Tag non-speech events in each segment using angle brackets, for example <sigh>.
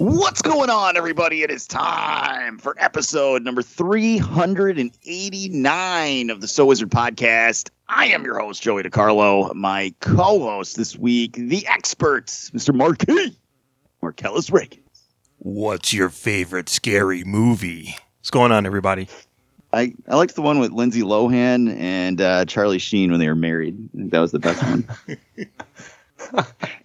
What's going on, everybody? It is time for episode number 389 of the So Wizard podcast. I am your host, Joey DiCarlo. My co host this week, the expert, Mr. Marquis Marcellus Reagan. What's your favorite scary movie? What's going on, everybody? I, I liked the one with Lindsay Lohan and uh, Charlie Sheen when they were married. I think that was the best one. <laughs>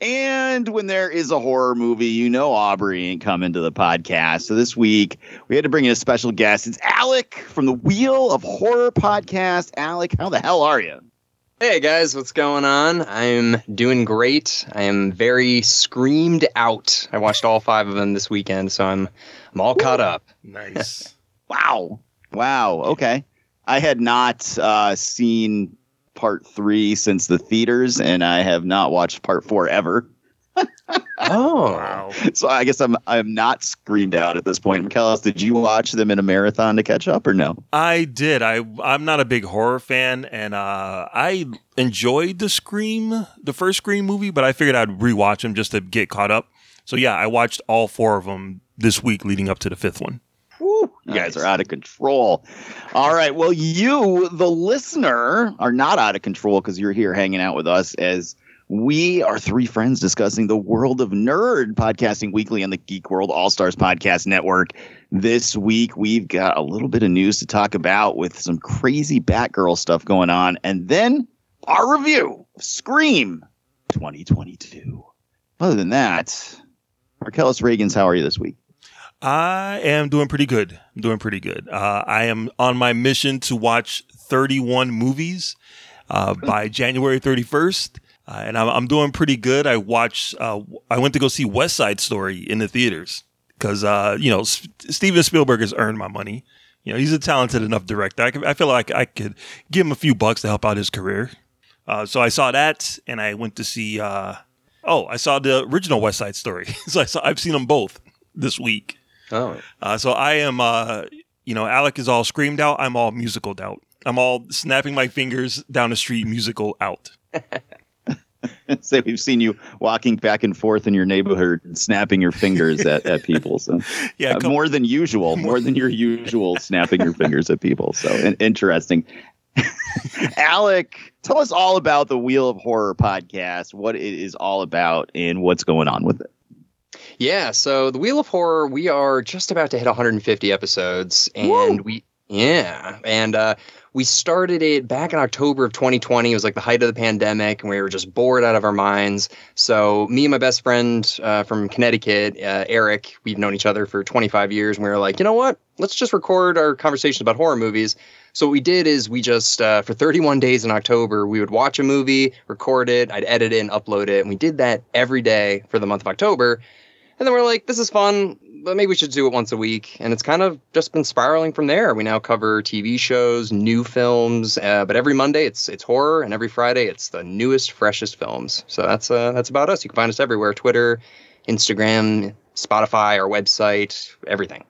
and when there is a horror movie, you know Aubrey ain't coming to the podcast. So this week we had to bring in a special guest. It's Alec from the Wheel of Horror podcast. Alec, how the hell are you? Hey guys, what's going on? I'm doing great. I am very screamed out. I watched all five of them this weekend, so I'm I'm all caught up. Nice. <laughs> wow. Wow. Okay. I had not uh, seen part three since the theaters, and I have not watched part four ever. <laughs> oh, wow. So I guess I'm I'm not screamed out at this point. Michaelis, did you watch them in a marathon to catch up or no? I did. I I'm not a big horror fan, and uh, I enjoyed the Scream, the first Scream movie, but I figured I'd rewatch them just to get caught up. So yeah, I watched all four of them this week leading up to the fifth one. Woo, you nice. guys are out of control. All right. Well, you, the listener, are not out of control because you're here hanging out with us as we are three friends discussing the world of nerd, podcasting weekly on the Geek World All Stars Podcast Network. This week, we've got a little bit of news to talk about with some crazy Batgirl stuff going on. And then our review of Scream 2022. Other than that, Marcellus Reagans, how are you this week? I am doing pretty good. I'm doing pretty good. Uh, I am on my mission to watch 31 movies uh, by January 31st. Uh, and I'm, I'm, doing pretty good. I watched, uh, I went to go see West Side Story in the theaters because, uh, you know, S- Steven Spielberg has earned my money. You know, he's a talented enough director. I, can, I feel like I could give him a few bucks to help out his career. Uh, so I saw that and I went to see, oh, I saw the original West Side Story. <laughs> so I saw, I've seen them both this week. Oh. Uh, so I am, uh, you know, Alec is all screamed out. I'm all musical out. I'm all snapping my fingers down the street, musical out. <laughs> Say we've seen you walking back and forth in your neighborhood, snapping your fingers at, at people. So <laughs> yeah, uh, more than usual, more than your usual, <laughs> snapping your fingers at people. So in- interesting. Alec, tell us all about the Wheel of Horror podcast, what it is all about, and what's going on with it. Yeah, so the Wheel of Horror, we are just about to hit 150 episodes, and we yeah, and uh, we started it back in October of 2020. It was like the height of the pandemic, and we were just bored out of our minds. So me and my best friend uh, from Connecticut, uh, Eric, we've known each other for 25 years, and we were like, you know what? Let's just record our conversations about horror movies. So what we did is we just uh, for 31 days in October, we would watch a movie, record it, I'd edit it and upload it, and we did that every day for the month of October. And then we're like, this is fun, but maybe we should do it once a week. And it's kind of just been spiraling from there. We now cover TV shows, new films, uh, but every Monday it's it's horror, and every Friday it's the newest, freshest films. So that's uh, that's about us. You can find us everywhere: Twitter, Instagram, Spotify, our website, everything.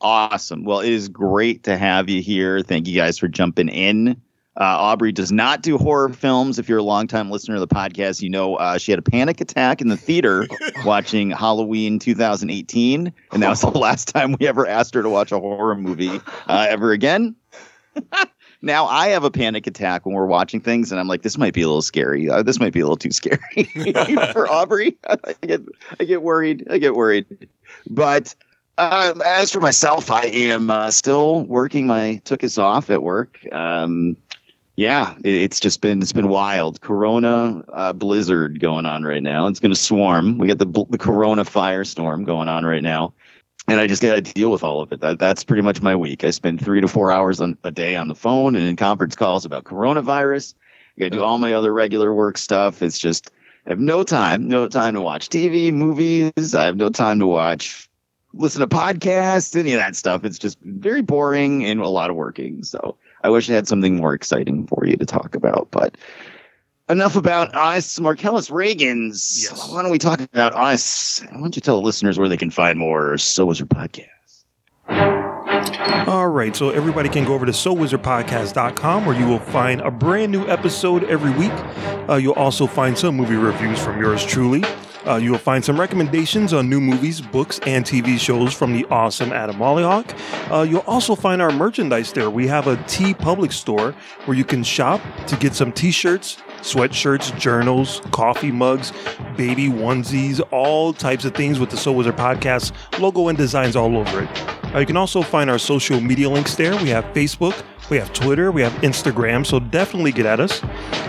Awesome. Well, it is great to have you here. Thank you guys for jumping in. Uh, Aubrey does not do horror films. If you're a longtime listener of the podcast, you know uh, she had a panic attack in the theater <laughs> watching Halloween 2018, and that was the last time we ever asked her to watch a horror movie uh, ever again. <laughs> now I have a panic attack when we're watching things, and I'm like, this might be a little scary. Uh, this might be a little too scary <laughs> for Aubrey. I get, I get worried. I get worried. But uh, as for myself, I am uh, still working my took us off at work. Um, yeah, it's just been it's been wild. Corona uh, blizzard going on right now. It's going to swarm. We got the the Corona firestorm going on right now, and I just got to deal with all of it. That, that's pretty much my week. I spend three to four hours on, a day on the phone and in conference calls about coronavirus. I gotta do all my other regular work stuff. It's just I have no time, no time to watch TV, movies. I have no time to watch, listen to podcasts, any of that stuff. It's just very boring and a lot of working. So I wish I had something more exciting for you to talk about. But enough about us, Marcellus Reagans. Yes. Why don't we talk about us? Why don't you tell the listeners where they can find more So Your Podcast? All right, so everybody can go over to SoWizardPodcast.com where you will find a brand new episode every week. Uh, you'll also find some movie reviews from yours truly. Uh, you will find some recommendations on new movies, books, and TV shows from the awesome Adam Mollyhawk. Uh, you'll also find our merchandise there. We have a TeePublic store where you can shop to get some t-shirts, sweatshirts, journals, coffee mugs, baby onesies, all types of things with the So Wizard Podcast logo and designs all over it. Uh, you can also find our social media links there. We have Facebook, we have Twitter, we have Instagram, so definitely get at us.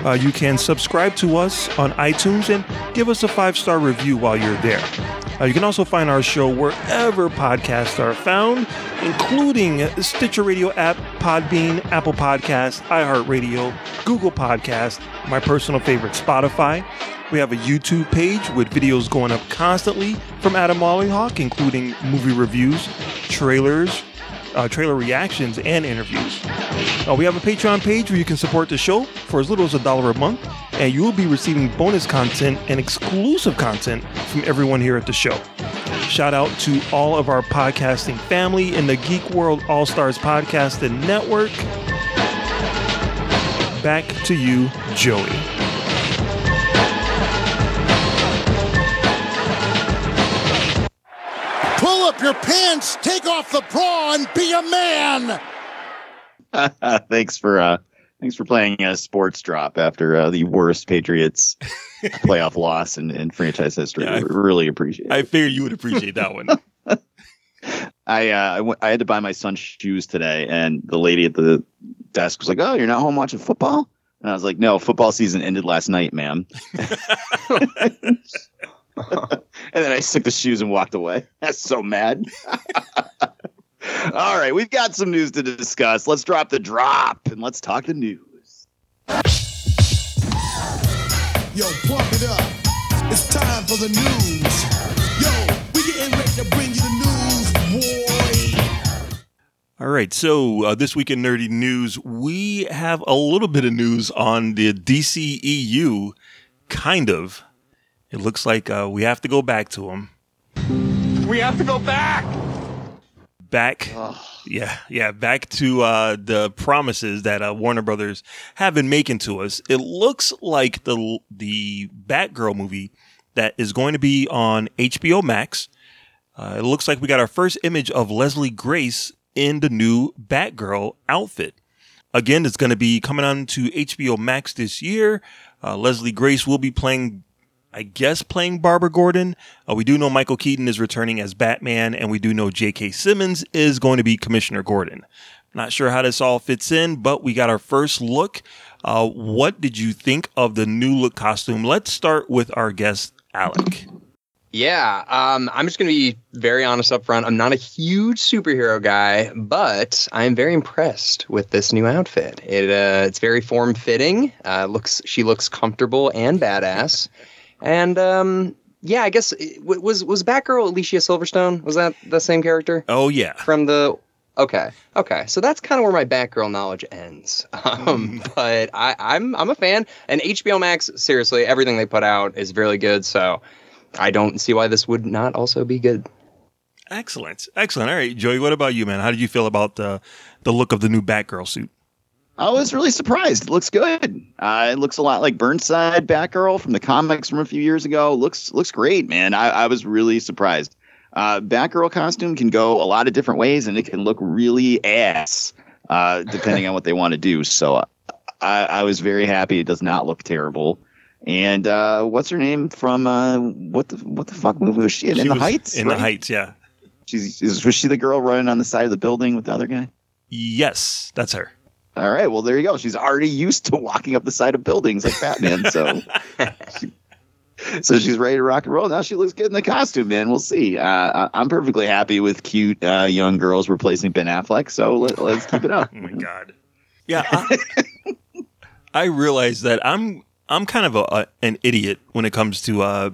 Uh, you can subscribe to us on iTunes and give us a five star review while you're there. Uh, you can also find our show wherever podcasts are found, including Stitcher Radio app, Podbean, Apple Podcast, iHeartRadio, Google Podcast, my personal favorite, Spotify. We have a YouTube page with videos going up constantly from Adam Mollyhawk, including movie reviews, trailers, uh, trailer reactions, and interviews. Uh, we have a Patreon page where you can support the show for as little as a dollar a month, and you will be receiving bonus content and exclusive content from everyone here at the show. Shout out to all of our podcasting family in the Geek World All Stars Podcast and Network. Back to you, Joey. Up your pants, take off the bra, and be a man. <laughs> thanks for uh, thanks for playing a sports drop after uh, the worst Patriots <laughs> playoff loss in, in franchise history. Yeah, I- really appreciate it. I figured you would appreciate that one. <laughs> I uh, I, went, I had to buy my son shoes today, and the lady at the desk was like, "Oh, you're not home watching football?" And I was like, "No, football season ended last night, ma'am." And then I took the shoes and walked away. <laughs> That's so mad. All right, we've got some news to discuss. Let's drop the drop and let's talk the news. Yo, pump it up. It's time for the news. Yo, we getting ready to bring you the news, boy. All right, so uh, this week in nerdy news, we have a little bit of news on the DCEU. Kind of. It looks like uh, we have to go back to them. We have to go back! Back, yeah, yeah, back to uh, the promises that uh, Warner Brothers have been making to us. It looks like the the Batgirl movie that is going to be on HBO Max. Uh, it looks like we got our first image of Leslie Grace in the new Batgirl outfit. Again, it's going to be coming on to HBO Max this year. Uh, Leslie Grace will be playing, I guess, playing Barbara Gordon. Uh, we do know Michael Keaton is returning as Batman, and we do know J.K. Simmons is going to be Commissioner Gordon. Not sure how this all fits in, but we got our first look. Uh, what did you think of the new look costume? Let's start with our guest, Alec. Yeah, um, I'm just going to be very honest up front. I'm not a huge superhero guy, but I'm very impressed with this new outfit. It uh, it's very form fitting. Uh, looks she looks comfortable and badass, and um, yeah, I guess it, was was Batgirl Alicia Silverstone? Was that the same character Oh, yeah. from the? Okay, okay, so that's kind of where my Batgirl knowledge ends. <laughs> Um, but I, I'm I'm a fan, and HBO Max seriously, everything they put out is really good. So. I don't see why this would not also be good. Excellent. Excellent. All right, Joey, what about you, man? How did you feel about the the look of the new Batgirl suit? I was really surprised. It looks good. Uh, it looks a lot like Burnside Batgirl from the comics from a few years ago. Looks looks great, man. I, I was really surprised. Uh, Batgirl costume can go a lot of different ways, and it can look really ass, uh, depending on what they want to do. So uh, I, I was very happy. It does not look terrible. And uh, what's her name from uh, what the what the fuck movie was she in? She in the Heights. In right? the Heights, yeah. She's is, was she the girl running on the side of the building with the other guy? Yes, that's her. All right. Well, there you go. She's already used to walking up the side of buildings like Batman. So, <laughs> she- so she's ready to rock and roll. Now she looks good in the costume, man. We'll see. Uh, I- I'm perfectly happy with cute uh, young girls replacing Ben Affleck. So let, let's keep it up. <laughs> Oh my god. Yeah. I, <laughs> I realized that I'm I'm kind of a, a an idiot when it comes to uh,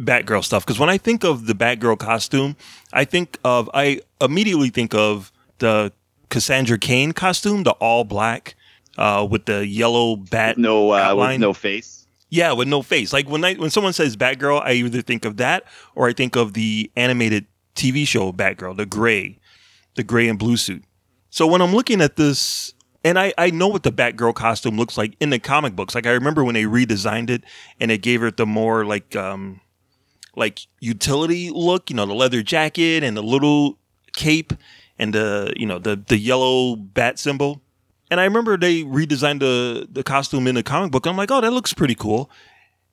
Batgirl stuff because when I think of the Batgirl costume, I think of I immediately think of the Cassandra Cain costume, the all black uh, with the yellow bat. No, uh, with outline. no face. Yeah, with no face. Like when I when someone says Batgirl, I either think of that or I think of the animated TV show Batgirl, the gray, the gray and blue suit. So when I'm looking at this, and I, I know what the Batgirl costume looks like in the comic books. Like I remember when they redesigned it and it gave it the more like um like utility look, you know, the leather jacket and the little cape and the you know the the yellow bat symbol. And I remember they redesigned the the costume in the comic book. I'm like, oh, that looks pretty cool.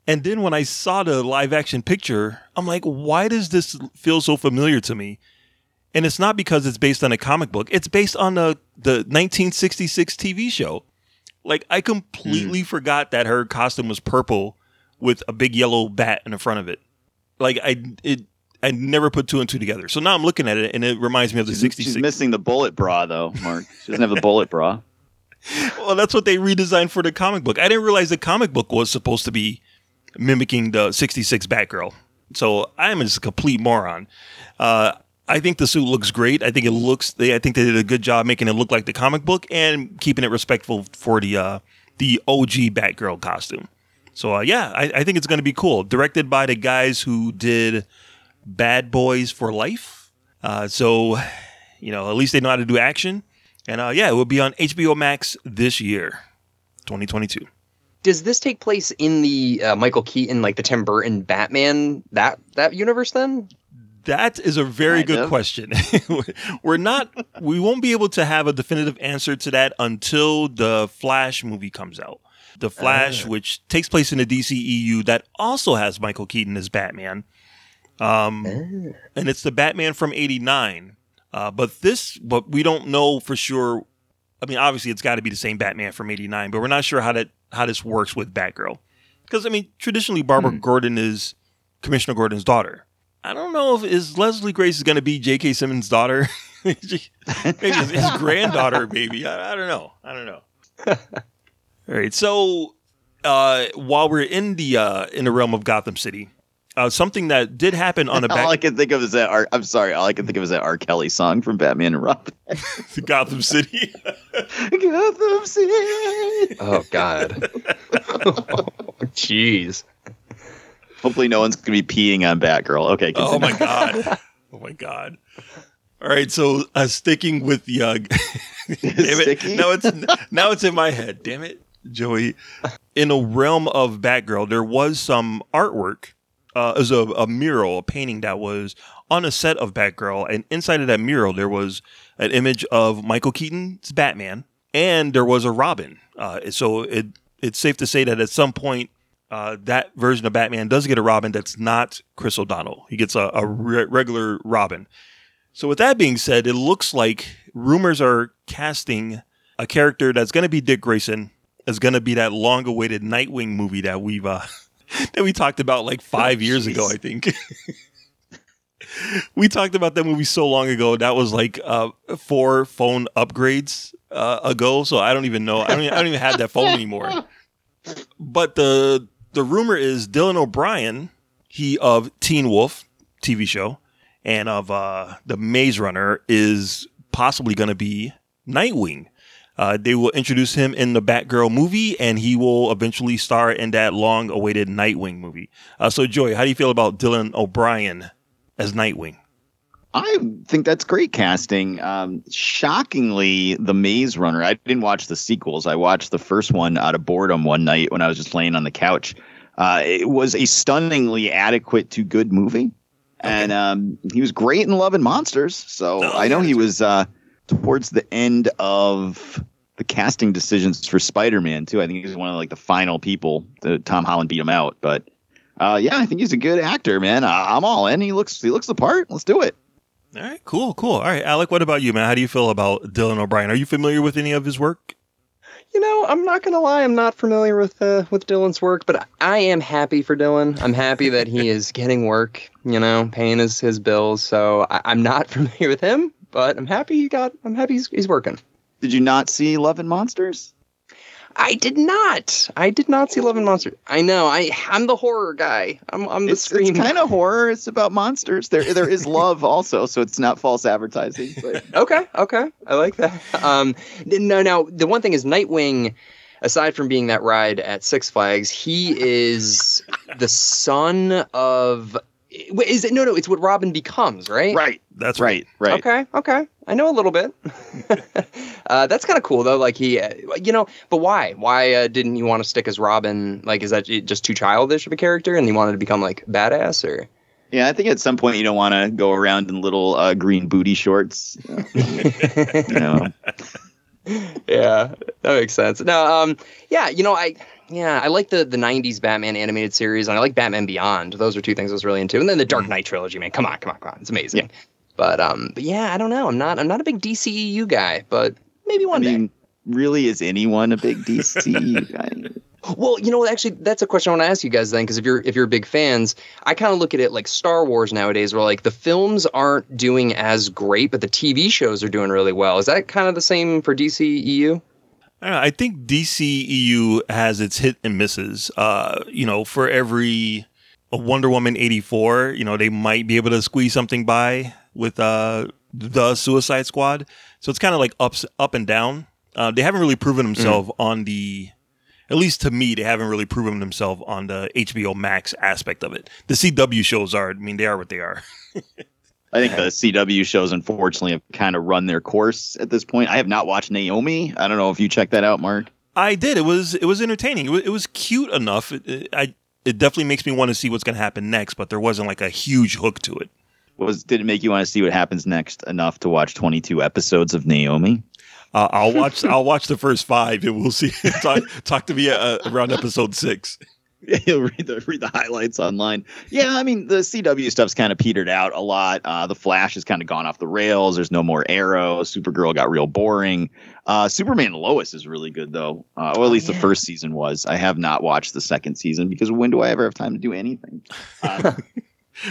And then when I saw the live action picture, I'm like, why does this feel so familiar to me? And it's not because it's based on a comic book. It's based on the the 1966 TV show. Like I completely hmm. forgot that her costume was purple with a big yellow bat in the front of it. Like I it I never put two and two together. So now I'm looking at it and it reminds me of the She's, 66. she's missing the bullet bra though, Mark. She doesn't have the bullet bra. <laughs> Well, that's what they redesigned for the comic book. I didn't realize the comic book was supposed to be mimicking the 66 Batgirl. So I am just a complete moron. Uh, I think the suit looks great. I think it looks. They, I think they did a good job making it look like the comic book and keeping it respectful for the uh, the OG Batgirl costume. So uh, yeah, I, I think it's going to be cool. Directed by the guys who did Bad Boys for Life. Uh, so you know, at least they know how to do action. And uh, yeah, it will be on HBO Max this year, 2022. Does this take place in the uh, Michael Keaton, like the Tim Burton Batman that that universe? Then That is a very Kind good of. question. <laughs> We're not, we won't be able to have a definitive answer to that until the Flash movie comes out. The Flash, which takes place in the DCEU, that also has Michael Keaton as Batman. Um, and it's the Batman from '89. Uh, but this, but we don't know for sure. I mean, obviously, it's got to be the same Batman from '89, but we're not sure how that how this works with Batgirl. Because I mean, traditionally, Barbara Gordon is Commissioner Gordon's daughter. I don't know if is Leslie Grace is going to be J.K. Simmons' daughter, <laughs> maybe his, his granddaughter, maybe. I, I don't know. I don't know. <laughs> All right, so uh, while we're in the uh, in the realm of Gotham City, uh, something that did happen on a <laughs> all I can think of is that. R- I'm sorry. All I can think of is that R. Kelly song from Batman and Robin. <laughs> Gotham City. <laughs> Gotham City. oh god, jeez. Hopefully, no one's gonna be peeing on Batgirl. Okay. oh my god. Oh my god. All right, so uh, sticking with the uh, damn it. Now it's now it's in my head. Damn it, Joey. In the realm of Batgirl, there was some artwork. Uh, a, a mural, a painting that was on a set of Batgirl, and inside of that mural there was an image of Michael Keaton's Batman, and there was a Robin. Uh, so it it's safe to say that at some point uh, that version of Batman does get a Robin that's not Chris O'Donnell. He gets a, a re- regular Robin. So with that being said, it looks like rumors are casting a character that's going to be Dick Grayson is going to be that long-awaited Nightwing movie that we've uh, <laughs> <laughs> that we talked about like five years ago, I think. <laughs> we talked about that movie so long ago. That was like uh, four phone upgrades uh, ago. So I don't even know. I don't. Even, I don't even have that phone anymore. <laughs> But the the rumor is Dylan O'Brien, he of Teen Wolf TV show, and of uh, the Maze Runner, is possibly going to be Nightwing. Uh, they will introduce him in the Batgirl movie, and he will eventually star in that long-awaited Nightwing movie. Uh, so, Joy, how do you feel about Dylan O'Brien as Nightwing? I think that's great casting. Um, shockingly, The Maze Runner. I didn't watch the sequels. I watched the first one out of boredom one night when I was just laying on the couch. Uh, it was a stunningly adequate to good movie, and um, he was great in Love and Monsters. So Oh, I know he was uh, towards the end of the casting decisions for Spider-Man too. I think he was one of like the final people. The Tom Holland beat him out, but uh, yeah, I think he's a good actor, man. I- I'm all in. He looks he looks the part. Let's do it. All right, cool, cool. All right, Alec, what about you, man? How do you feel about Dylan O'Brien? Are you familiar with any of his work? You know, I'm not gonna lie, I'm not familiar with uh, with Dylan's work, but I am happy for Dylan. I'm happy that he <laughs> is getting work. You know, paying his his bills. So I, I'm not <laughs> familiar with him, but I'm happy he got. I'm happy he's, he's working. Did you not see Love and Monsters? I did not. I did not see Love and Monsters. I know. I I'm the horror guy. I'm I'm the It's, scream. it's kind of horror. It's about monsters. There there is love also, so it's not false advertising. But <laughs> Okay, okay, I like that. Um, no, now the one thing is Nightwing. Aside from being that ride at Six Flags, he is the son of. Wait, Is it no, no? It's what Robin becomes, right? right, That's right, right. Okay, okay. I know a little bit. <laughs> uh, that's kind of cool though. Like he, uh, you know, but why? Why uh, didn't you want to stick as Robin? Like, is that just too childish of a character, and you wanted to become like badass, or? Yeah, I think at some point you don't want to go around in little uh, green booty shorts. <laughs> you know, yeah, that makes sense. No, um, yeah, you know, I, yeah, I like the the '90s Batman animated series, and I like Batman Beyond. Those are two things I was really into, and then the Dark Knight trilogy. Man, come on, come on, come on, it's amazing. Yeah. But um, but yeah, I don't know. I'm not I'm not a big DCEU guy, but maybe I one day. mean, really, is anyone a big DC <laughs> guy? Well, you know, actually, that's a question I want to ask you guys then, because if you're if you're big fans, I kind of look at it like Star Wars nowadays, where like the films aren't doing as great, but the TV shows are doing really well. Is that kind of the same for DCEU? I, I think DCEU has its hit and misses. Uh, you know, for every a Wonder Woman 84, you know, they might be able to squeeze something by with uh, the Suicide Squad. So it's kind of like ups, up and down. Uh, they haven't really proven themselves on the, at least to me, they haven't really proven themselves on the HBO Max aspect of it. The CW shows are, I mean, they are what they are. <laughs> I think the CW shows, unfortunately, have kind of run their course at this point. I have not watched Naomi. I don't know if you checked that out, Mark. I did. It was it was entertaining. It was, it was cute enough. It, it, I it definitely makes me want to see what's going to happen next, but there wasn't like a huge hook to it. Was did it make you want to see what happens next enough to watch 22 episodes of Naomi? Uh, I'll watch I'll watch the first five, and we'll see. <laughs> talk, talk to me uh, around episode six. <laughs> You'll read the read the highlights online. Yeah, I mean the CW stuff's kind of petered out a lot. Uh, the Flash has kind of gone off the rails. There's no more Arrow. Supergirl got real boring. Uh, Superman Lois is really good though, uh, or at least the first season was. I have not watched the second season because when do I ever have time to do anything? Uh, <laughs>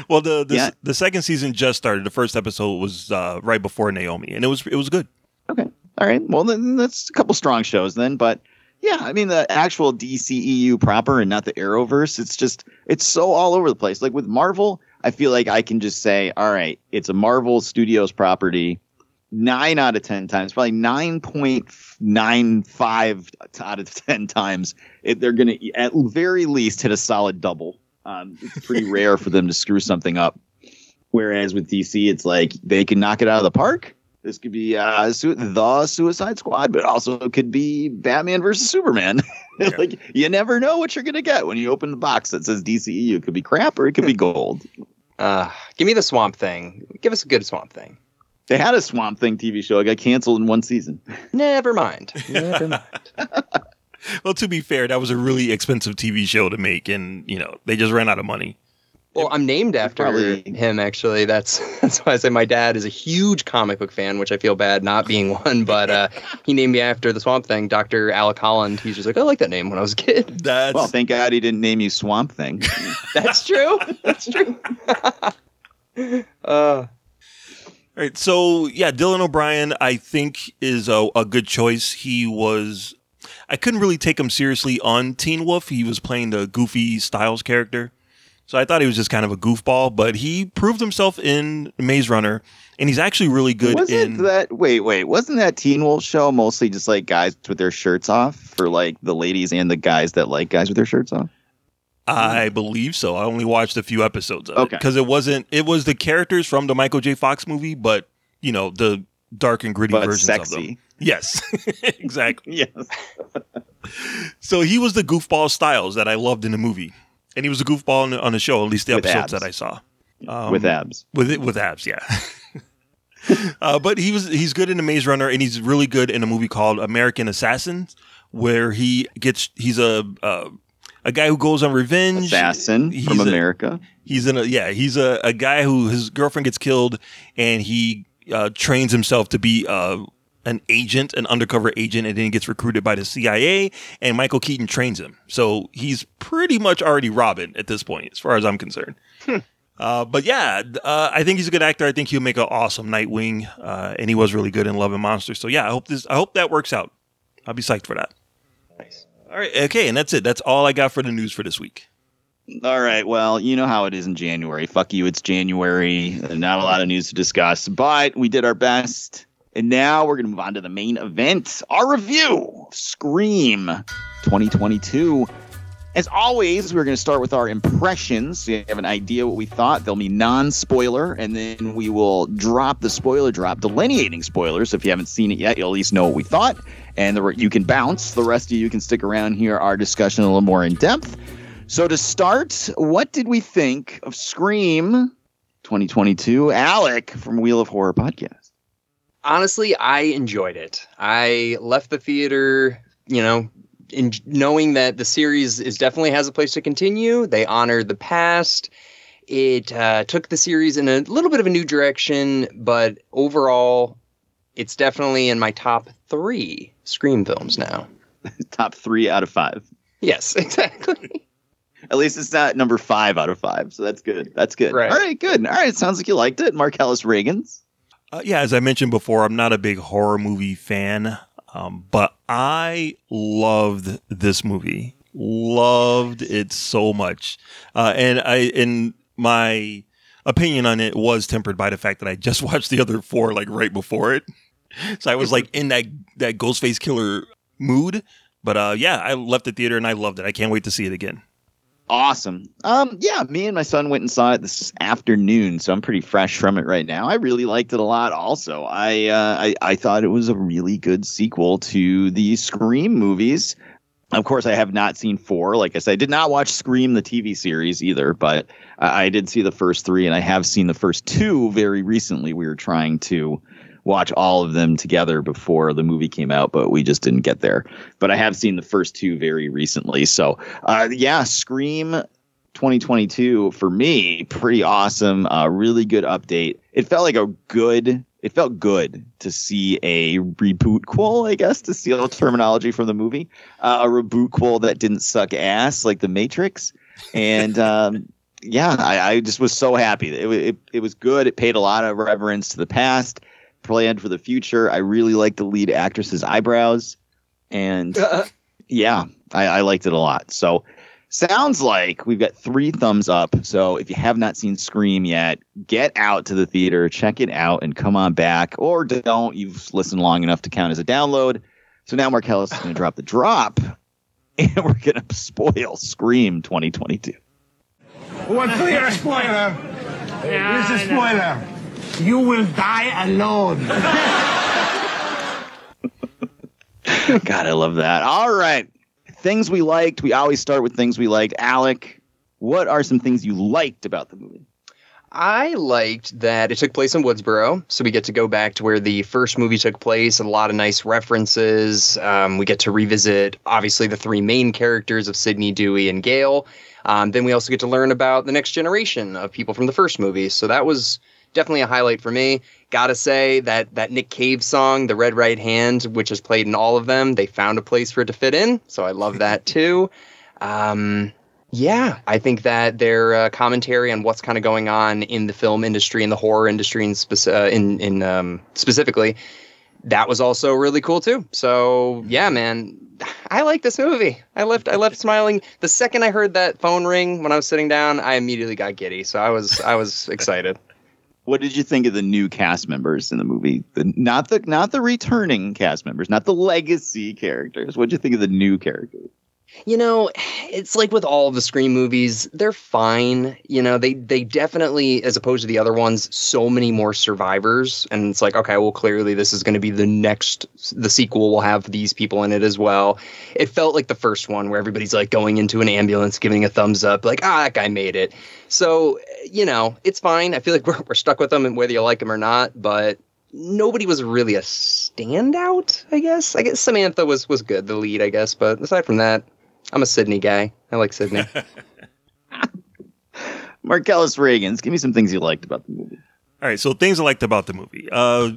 Well, the the, Yeah. the second season just started. The first episode was uh, right before Naomi, and it was it was good. Okay. All right. Well, then that's a couple strong shows then. But yeah, I mean, the actual DCEU proper and not the Arrowverse, it's just, it's so all over the place. Like with Marvel, I feel like I can just say, all right, it's a Marvel Studios property. Nine out of 10 times, probably 9.95 out of <laughs> 10 times, it, they're going to at very least hit a solid double. Um, it's pretty <laughs> rare for them to screw something up. Whereas with DC, it's like they can knock it out of the park. This could be uh, su- the Suicide Squad, but also it could be Batman versus Superman. <laughs> like you never know what you're gonna get when you open the box that says DCEU. It could be crap or it could be gold. Uh, give me the Swamp Thing. Give us a good Swamp Thing. They had a Swamp Thing TV show. It got canceled in one season. <laughs> Never mind. <laughs> Never mind. Well, to be fair, that was a really expensive TV show to make, and you know they just ran out of money. Well, I'm named after Probably- him. Actually, that's <laughs> that's why I say my dad is a huge comic book fan, which I feel bad not being one. But uh, he named me after the Swamp Thing, Doctor Alec Holland. He's just like, I like that name when I was a kid. That's Well, thank God he didn't name you Swamp Thing. <laughs> That's true. That's true. <laughs> uh, All right. So yeah, Dylan O'Brien, I think is a, a good choice. He was. I couldn't really take him seriously on Teen Wolf. He was playing the goofy Stiles character, so I thought he was just kind of a goofball. But he proved himself in Maze Runner, and he's actually really good wasn't in. that wait wait wasn't that Teen Wolf show mostly just like guys with their shirts off for like the ladies and the guys that like guys with their shirts off? I believe so. I only watched a few episodes of it Okay. because it wasn't. It was the characters from the Michael J. Fox movie, but you know the dark and gritty But versions of them. sexy. Yes, <laughs> exactly. <laughs> Yes. So he was the goofball Stiles that I loved in the movie, and he was a goofball on the, on the show. At least the With episodes abs. that I saw. Um, with abs. with it with abs, yeah. <laughs> uh, but he was he's good in the Maze Runner, and he's really good in a movie called American Assassins, where he gets he's a uh, a guy who goes on revenge. Assassin He's from a- America. He's in a yeah. He's a, a guy who his girlfriend gets killed, and he uh, trains himself to be uh, an agent, an undercover agent, and then he gets recruited by the CIA. And Michael Keaton trains him, so he's pretty much already Robin at this point, as far as I'm concerned. Uh, but yeah, uh, I think he's a good actor. I think he'll make an awesome Nightwing, uh, and he was really good in Love and Monsters. So yeah, I hope this. I hope that works out. I'll be psyched for that. nice. All right. Okay, and that's it. That's all I got for the news for this week. All right. Well, you know how it is in January. Fuck you. It's January. Not a lot of news to discuss, but we did our best. And now we're going to move on to the main event our review Scream 2022. As always, we're going to start with our impressions. So you have an idea what we thought. They'll be non spoiler, and then we will drop the spoiler drop, delineating spoilers. So if you haven't seen it yet, you'll at least know what we thought. And the, you can bounce. The rest of you can stick around here. Our discussion a little more in depth. So to start, what did we think of Scream 2022? Alec from Wheel of Horror podcast. Honestly, I enjoyed it. I left the theater, you know, in knowing that the series is definitely has a place to continue. They honored the past. It uh, took the series in a little bit of a new direction, but overall, it's definitely in my top three Scream films now. <laughs> Top three out of five. Yes, <laughs> exactly. At least it's not number five out of five. So that's good. That's good. Right. All right, good. All right. Sounds like you liked it. Marcellus Reagans. Uh, yeah, as I mentioned before, I'm not a big horror movie fan, um, but I loved this movie. Loved it so much, uh, and I in my opinion on it was tempered by the fact that I just <laughs> watched the other four like right before it, so I was like in that that Ghostface killer mood. But uh, yeah, I left the theater and I loved it. I can't wait to see it again. Awesome. Um, yeah, me and my son went and saw it this afternoon, so I'm pretty fresh from it right now. I really liked it a lot. Also, I uh, I, I thought it was a really good sequel to the Scream movies. Of course, I have not seen four. Like I said, I did not watch Scream the TV series either, but I, I did see the first three, and I have seen the first two very recently. We were trying to watch all of them together before the movie came out, but we just didn't get there. But I have seen the first two very recently. So, uh, yeah, Scream 2022 for me, pretty awesome. Uh, really good update. It felt like a good. It felt good to see a reboot qual, I guess, to steal terminology from the movie. Uh, a reboot qual that didn't suck ass like The Matrix. And <laughs> um, yeah, I, I just was so happy. It, it, it was good. It paid a lot of reverence to the past planned for the future. I really like the lead actress's eyebrows, and <laughs> yeah, I, I liked it a lot. So sounds like we've got three thumbs up. So if you have not seen Scream yet, get out to the theater, check it out, and come on back. Or don't. You've listened long enough to count as a download. So now Marcellus is going to drop the drop, <laughs> and we're going to spoil Scream 2022. What's the <laughs> spoiler? Here's the spoiler. You will die alone. God, I love that. All right. Things we liked. We always start with things we liked. Alec, what are some things you liked about the movie? I liked that it took place in Woodsboro, so we get to go back to where the first movie took place. A lot of nice references. Um, we get to revisit, obviously, the three main characters of Sydney, Dewey, and Gale. Um, then we also get to learn about the next generation of people from the first movie. So that was definitely a highlight for me. Gotta say that that Nick Cave song, "The Red Right Hand," which is played in all of them, they found a place for it to fit in. So I love that <laughs> too. Um, yeah, I think that their uh, commentary on what's kind of going on in the film industry and the horror industry in speci- uh, in, in um, specifically, that was also really cool too. So yeah, man, I like this movie. I left I left smiling the second I heard that phone ring when I was sitting down. I immediately got giddy. So I was I was excited. What did you think of the new cast members in the movie? The, not the not the returning cast members, not the legacy characters. What did you think of the new characters? You know, it's like with all of the Scream movies, they're fine. You know, they they definitely, as opposed to the other ones, so many more survivors, and it's like, okay, well, clearly this is going to be the next, the sequel will have these people in it as well. It felt like the first one where everybody's like going into an ambulance, giving a thumbs up, like, ah, that guy made it. So, you know, it's fine. I feel like <laughs> we're we're stuck with them, and whether you like them or not, but nobody was really a standout. I guess. I guess Samantha was was good, the lead, I guess, but aside from that. I'm a Sydney guy. I like Sydney. <laughs> Marcellus Reagans, give me some things you liked about the movie. All right, so things I liked about the movie. Uh,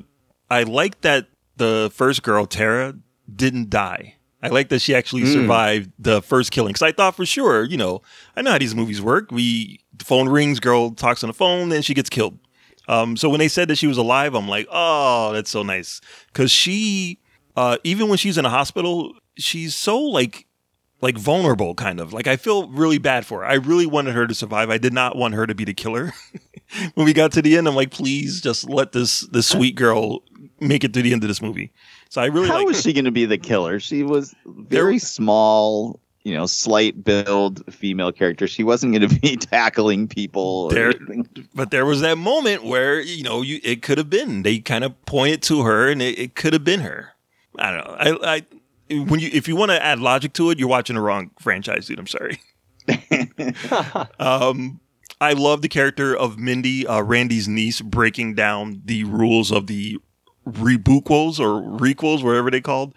I liked that the first girl, Tara, didn't die. I like that she actually Mm. survived the first killing. Because I thought for sure, you know, I know how these movies work. We the phone rings, girl talks on the phone, then she gets killed. Um, so when they said that she was alive, I'm like, oh, that's so nice. Because she, uh, even when she's in a hospital, she's so like like vulnerable kind of. Like I feel really bad for her. I really wanted her to survive. I did not want her to be the killer. <laughs> when we got to the end, I'm like, please just let this this sweet girl make it to the end of this movie. So I really How like was she going to be the killer? She was very small, you know, slight build female character. She wasn't going to be <laughs> tackling people. There- but there was that moment where you know you it could have been they kind of pointed to her and it, it could have been her i don't know i i when you if you want to add logic to it you're watching the wrong franchise dude. I'm sorry. <laughs> Um i love the character of mindy uh, randy's niece breaking down the rules of the rebootquels or requels whatever they called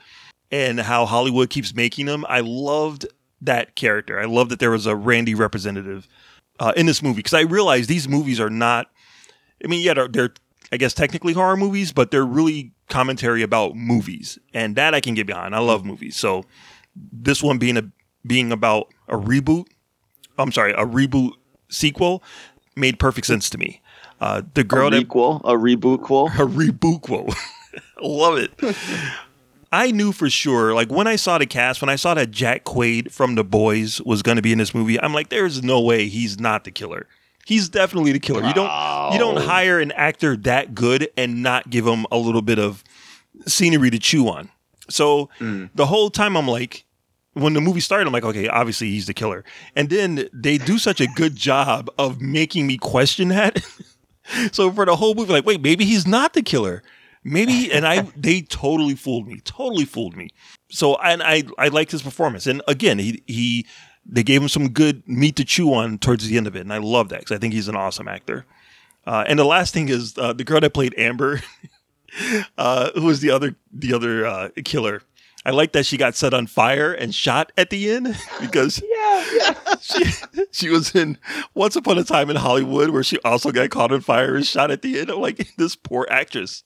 and how hollywood keeps making them i loved that character. I love that there was a randy representative uh, in this movie because I realized these movies are not. I mean, yeah, they're, they're I guess technically horror movies, but they're really commentary about movies, and that I can get behind. I love movies, so this one being a being about a reboot. I'm sorry, a reboot sequel made perfect sense to me. Uh, the girl a that a reboot quel. <laughs> a reboot quote. <laughs> Love it. I knew for sure, like when I saw the cast, when I saw that Jack Quaid from The Boys was going to be in this movie, I'm like, there's no way he's not the killer. He's definitely the killer. You don't you don't hire an actor that good and not give him a little bit of scenery to chew on. So mm. the whole time I'm like, when the movie started, I'm like, okay, obviously he's the killer. And then they do such a good job of making me question that. <laughs> so for the whole movie, like, wait, maybe he's not the killer. Maybe, and I, <laughs> they totally fooled me, totally fooled me. So, and I, I liked his performance. And again, he, he, they gave him some good meat to chew on towards the end of it. And I love that because I think he's an awesome actor. Uh, and the last thing is uh, the girl that played Amber, <laughs> uh, who was the other, the other uh, killer. I like that she got set on fire and shot at the end <laughs> because <laughs> yeah, she she was in Once Upon a Time in Hollywood where she also got caught on fire and shot at the end. I'm like this poor actress.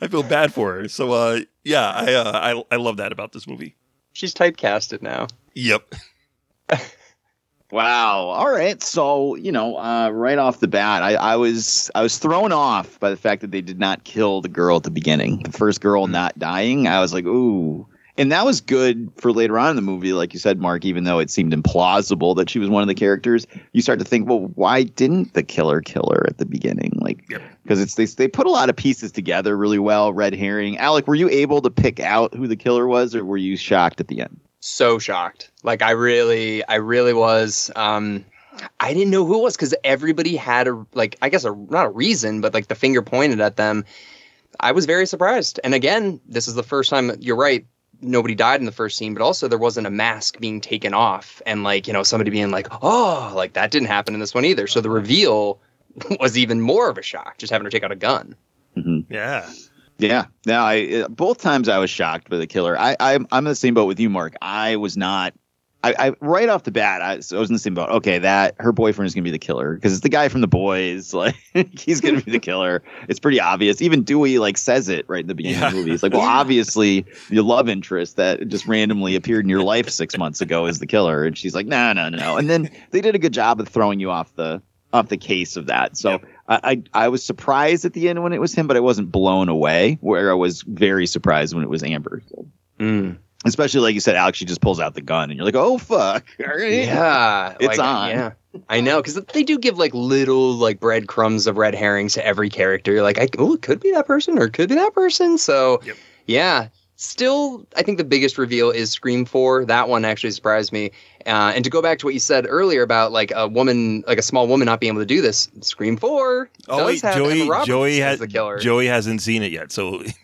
I feel bad for her. So uh, yeah, I, uh, I I love that about this movie. She's typecasted now. Yep. <laughs> Wow. All right. So you know, uh, right off the bat, I, I was I was thrown off by the fact that they did not kill the girl at the beginning. The first girl not dying. I was like, ooh. And that was good for later on in the movie, like you said, Mark. Even though it seemed implausible that she was one of the characters, you start to think, well, why didn't the killer kill her at the beginning? Like, Yep. because it's they they put a lot of pieces together really well. Red herring. Alec, were you able to pick out who the killer was, or were you shocked at the end? So shocked. Like I really, I really was. Um, I didn't know who it was because everybody had a like, I guess a not a reason, but like the finger pointed at them. I was very surprised. And again, this is the first time. You're right. Nobody died in the first scene, but also there wasn't a mask being taken off, and like you know somebody being like, "Oh, like that didn't happen in this one either." So the reveal <laughs> was even more of a shock, just having her take out a gun. Yeah. Yeah, no, I both times I was shocked by the killer. I, I I'm in the same boat with you, Mark. I was not. I, I right off the bat, I, I was in the same boat. Okay, that her boyfriend is gonna be the killer because it's the guy from the boys. <laughs> Like he's gonna be the <laughs> killer. It's pretty obvious. Even Dewey like says it right in the beginning of the movie. It's like, well, obviously your love interest that just randomly appeared in your life six months ago is the killer, and she's like, no, no, no. And then they did a good job of throwing you off the off the case of that. So I, I I was surprised at the end when it was him, but I wasn't blown away. Where I was very surprised when it was Amber. So, especially like you said, Alex, she just pulls out the gun, and you're like, oh fuck, <laughs> right. Yeah, It's like, on. Yeah, I know because they do give like little like breadcrumbs of red herrings to every character. You're like, I, oh, it could be that person or it could be that person. So, Yep. yeah. Still, I think the biggest reveal is Scream Four. That one actually surprised me. Uh, and to go back to what you said earlier about like a woman, like a small woman, not being able to do this, Scream Four. Oh does wait, have Joey. Joey has the killer. Joey hasn't seen it yet, so <laughs>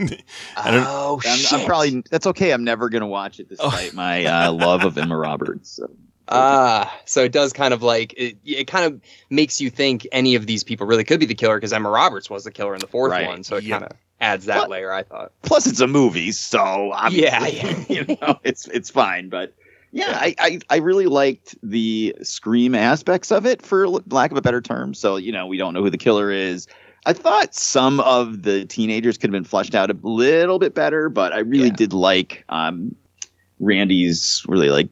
I don't. oh I'm, shit! I'm probably that's okay. I'm never gonna watch it despite my uh, love of Emma Roberts. So. Ah, so it does kind of like it. It kind of makes you think any of these people really could be the killer because Emma Roberts was the killer in the fourth Right. one. So it Yep. kind of adds that What? layer. I thought. Plus, it's a movie, so obviously, Yeah, yeah. <laughs> you know, it's it's fine. But yeah, I, I I really liked the scream aspects of it, for lack of a better term. So you know, we don't know who the killer is. I thought some of the teenagers could have been fleshed out a little bit better, but I really Yeah. did like um, Randy's really like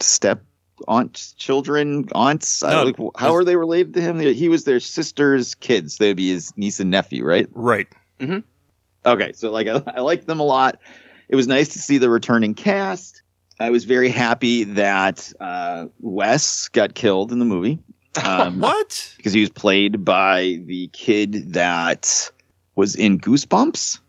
step aunts, children, aunts. No, don't like, how are they related to him? He was their sister's kids. They'd be his niece and nephew, right? Right. Okay, so like I, I liked them a lot. It was nice to see the returning cast. I was very happy that uh, Wes got killed in the movie. <laughs> Um, What? because he was played by the kid that was in Goosebumps.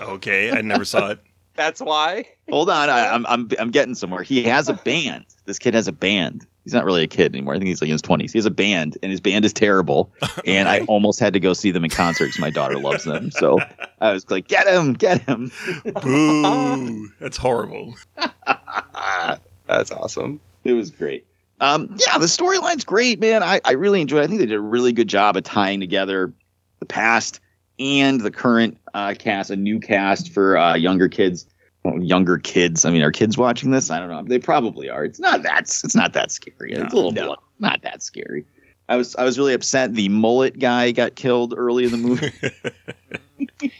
Okay, I never saw it. <laughs> That's why. Hold on, I, I'm I'm I'm getting somewhere. He has a band. This kid has a band. He's not really a kid anymore. I think he's like in his twenties. He has a band, and his band is terrible. <laughs> And I almost had to go see them in concert because my daughter loves them. So I was like, "Get him, get him!" <laughs> Boo! That's horrible. <laughs> That's awesome. It was great. Um, yeah, the storyline's great, man. I, I really enjoyed. It. I think they did a really good job of tying together the past and the current uh, cast, a new cast for uh, younger kids. Well, younger kids. I mean, are kids watching this? I don't know. They probably are. It's not that. It's not that scary. It's a little No. blunt. Not that scary. I was I was really upset. The mullet guy got killed early in the movie. <laughs>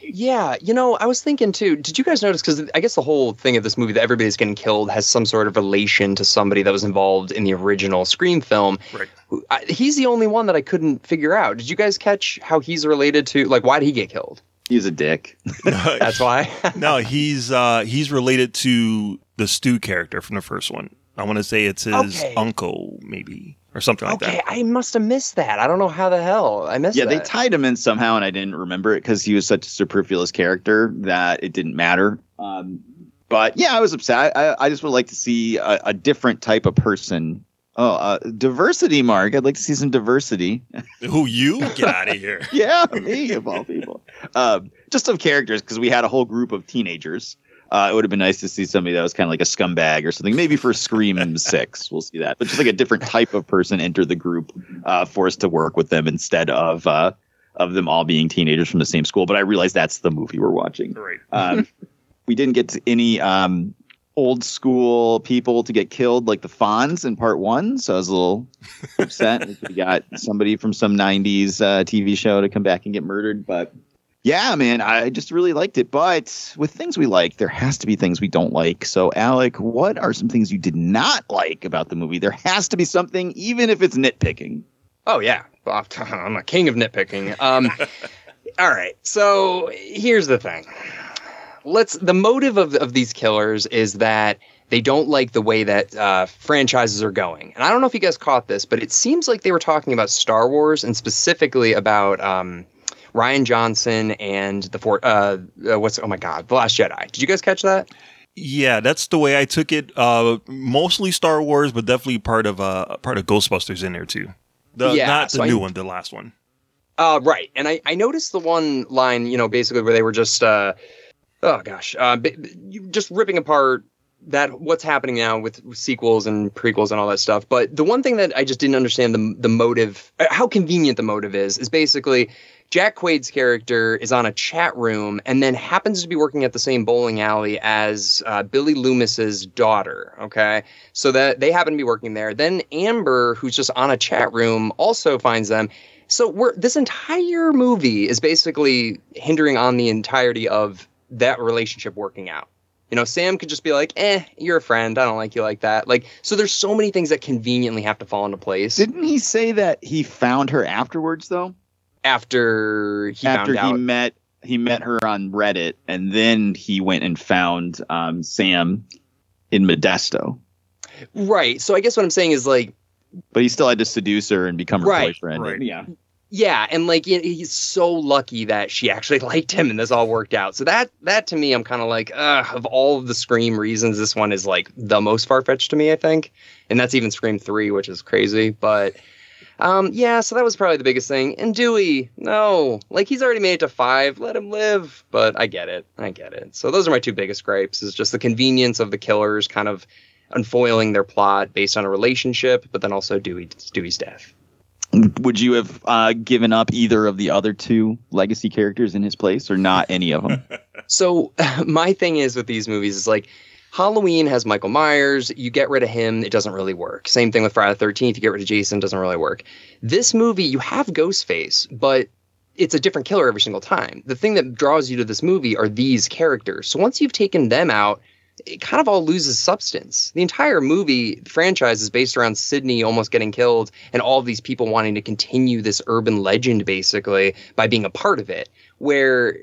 Yeah, you know, I was thinking too. Did you guys notice? Because I guess the whole thing of this movie that everybody's getting killed has some sort of relation to somebody that was involved in the original Scream film. Right. I, he's the only one that I couldn't figure out. Did you guys catch how he's related to? Like, why did he get killed? He's a dick. <laughs> That's why. <laughs> no, he's uh he's related to the Stu character from the first one. I want to say it's his Okay. uncle, maybe, or something like okay, that. Okay, I must have missed that. I don't know how the hell I missed that. yeah, that. they tied him in somehow, and I didn't remember it because he was such a superfluous character that it didn't matter. Um, but yeah, I was upset. I, I just would like to see a, a different type of person. Oh, uh, diversity, Mark. I'd like to see some diversity. Who you <laughs> get out of here? yeah, me of all people. Um, just of characters because we had a whole group of teenagers. Uh, it would have been nice to see somebody that was kind of like a scumbag or something. Maybe for Scream <laughs> Six, we'll see that. But just like a different type of person enter the group, uh, forced to work with them instead of uh, of them all being teenagers from the same school. But I realize that's the movie we're watching. Right. Um, <laughs> we didn't get to any um, old school people to get killed like the Fonz in part one, so I was a little <laughs> upset. we got somebody from some '90s uh, TV show to come back and get murdered, but yeah, man, I just really liked it. But with things we like, there has to be things we don't like. So, Alec, what are some things you did not like about the movie? There has to be something, even if it's nitpicking. Oh yeah, <laughs> I'm a king of nitpicking. Um, <laughs> all right, so here's the thing. Let's. The motive of of these killers is that they don't like the way that uh, franchises are going, and I don't know if you guys caught this, but it seems like they were talking about Star Wars and specifically about um, Rian Johnson and the for uh, uh, what's oh my god, the Last Jedi. Did you guys catch that? Yeah, that's the way I took it. Uh, mostly Star Wars, but definitely part of uh part of Ghostbusters in there too. The Yeah, not the so I- new one, the last one. Uh, right. And I, I noticed the one line, you know, basically where they were just, uh, oh gosh, uh, just ripping apart that what's happening now with sequels and prequels and all that stuff. But the one thing that I just didn't understand the the motive, uh, how convenient the motive is, is basically Jack Quaid's character is on a chat room and then happens to be working at the same bowling alley as uh, Billy Loomis's daughter. Okay, so that they happen to be working there. Then Amber, who's just on a chat room, also finds them. So we're this entire movie is basically hindering on the entirety of that relationship working out. You know, Sam could just be like, "Eh, you're a friend. I don't like you like that." Like, so there's so many things that conveniently have to fall into place Didn't he say that he found her afterwards, though? after he after found he out. met he met her on Reddit, and then he went and found um, Sam in Modesto. right. So I guess what I'm saying is like, But he still had to seduce her and become her Right, boyfriend. right. Yeah. Yeah, and like he- he's so lucky that she actually <laughs> liked him and this all worked out. So that that to me, I'm kind of like, uh, of all of the Scream reasons, this one is like the most far fetched to me. I think, and that's even Scream three, which is crazy, but. Um, yeah, so that was probably the biggest thing. And Dewey, no, like he's already made it to five. Let him live. But I get it. I get it. So those are my two biggest gripes: is just the convenience of the killers kind of unfoiling their plot based on a relationship, but then also Dewey Dewey's death. Would you have uh, given up either of the other two legacy characters in his place, or not any of them? <laughs> So <laughs> my thing is with these movies is like Halloween has Michael Myers. You get rid of him, it doesn't really work. Same thing with Friday the Thirteenth. You get rid of Jason, it doesn't really work. This movie, you have Ghostface, but it's a different killer every single time. The thing that draws you to this movie are these characters. So once you've taken them out, it kind of all loses substance. The entire movie franchise is based around Sidney almost getting killed and all of these people wanting to continue this urban legend basically by being a part of it. Where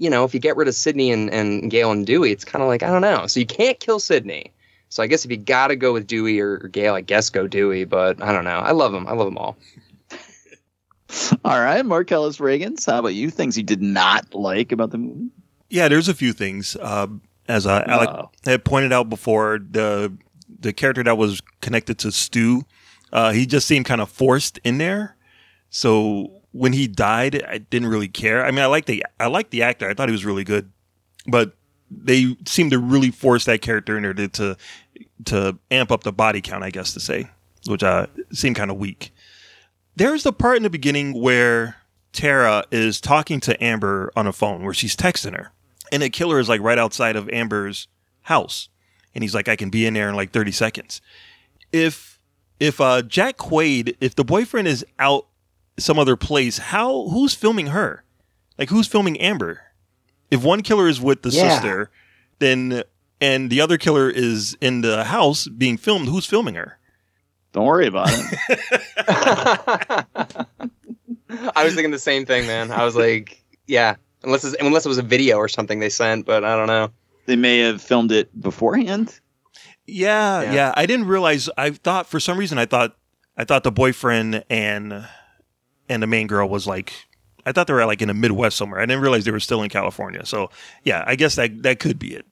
you know, if you get rid of Sidney and, and Gale and Dewey, it's kind of like, I don't know. So you can't kill Sidney. So I guess if you got to go with Dewey or, or Gale, I guess go Dewey, but I don't know. I love them. I love them all. <laughs> All right, Marcellus Reagans, how about you? Things you did not like about the movie? Yeah, there's a few things. Uh, as uh, Alec Uh-oh. had pointed out before, the the character that was connected to Stu, uh, he just seemed kind of forced in there. So when he died, I didn't really care. I mean, I like the I like the actor. I thought he was really good, but they seemed to really force that character in there to to, to amp up the body count. I guess to say, which uh, seemed kind of weak. There's the part in the beginning where Tara is talking to Amber on a phone where she's texting her. And the killer is like right outside of Amber's house. And he's like, I can be in there in like 30 seconds. If if uh Jack Quaid, if the boyfriend is out some other place, how who's filming her? Like who's filming Amber? If one killer is with the Yeah. sister, then and the other killer is in the house being filmed, who's filming her? Don't worry about it. <laughs> <laughs> I was thinking the same thing, man. I was like, yeah, unless it's, unless it was a video or something they sent, but I don't know. they may have filmed it beforehand. Yeah, Yeah. yeah, I didn't realize. I thought for some reason I thought I thought the boyfriend and and the main girl was like I thought they were like in the Midwest somewhere. I didn't realize they were still in California. So yeah, I guess that that could be it.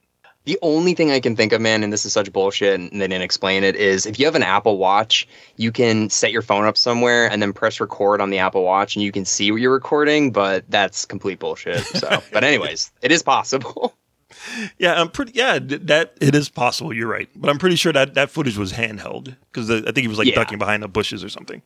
The only thing I can think of, man, and this is such bullshit, and they didn't explain it, is if you have an Apple Watch, you can set your phone up somewhere and then press record on the Apple Watch, and you can see what you're recording. But that's complete bullshit. So, <laughs> but anyways, it is possible. <laughs> Yeah, I'm pretty. Yeah, that it is possible. You're right, but I'm pretty sure that that footage was handheld because I think he was like Yeah. ducking behind the bushes or something.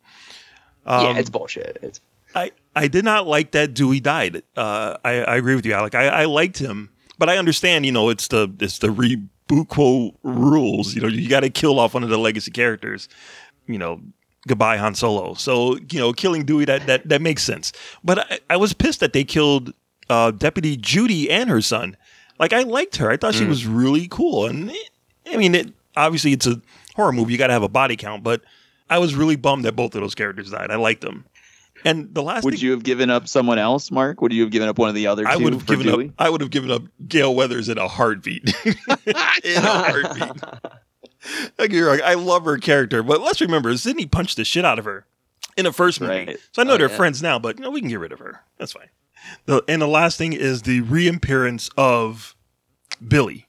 yeah, Um, it's bullshit. It's I, I did not like that Dewey died. Uh, I, I agree with you, Alec. I, I liked him, but I understand. You know, it's the it's the Rebuco rules. You know, you got to kill off one of the legacy characters. You know, goodbye Han Solo. So you know, killing Dewey that that that makes sense. But I, I was pissed that they killed uh, Deputy Judy and her son. Like I liked her. I thought she was really cool. And it, I mean, it, obviously it's a horror movie. You got to have a body count, but I was really bummed that both of those characters died. I liked them. And the last thing Would thing- you have given up someone else, Mark? Would you have given up one of the other two I would have for given Dewey? up. I would have given up Gale Weathers in a heartbeat. <laughs> in a heartbeat. Like you're like, I love her character, but let's remember, Sidney punched the shit out of her in the first movie. Right. So I know Oh, they're yeah. friends now, but you know, we can get rid of her. That's fine. The, and the last thing is the reappearance of Billy.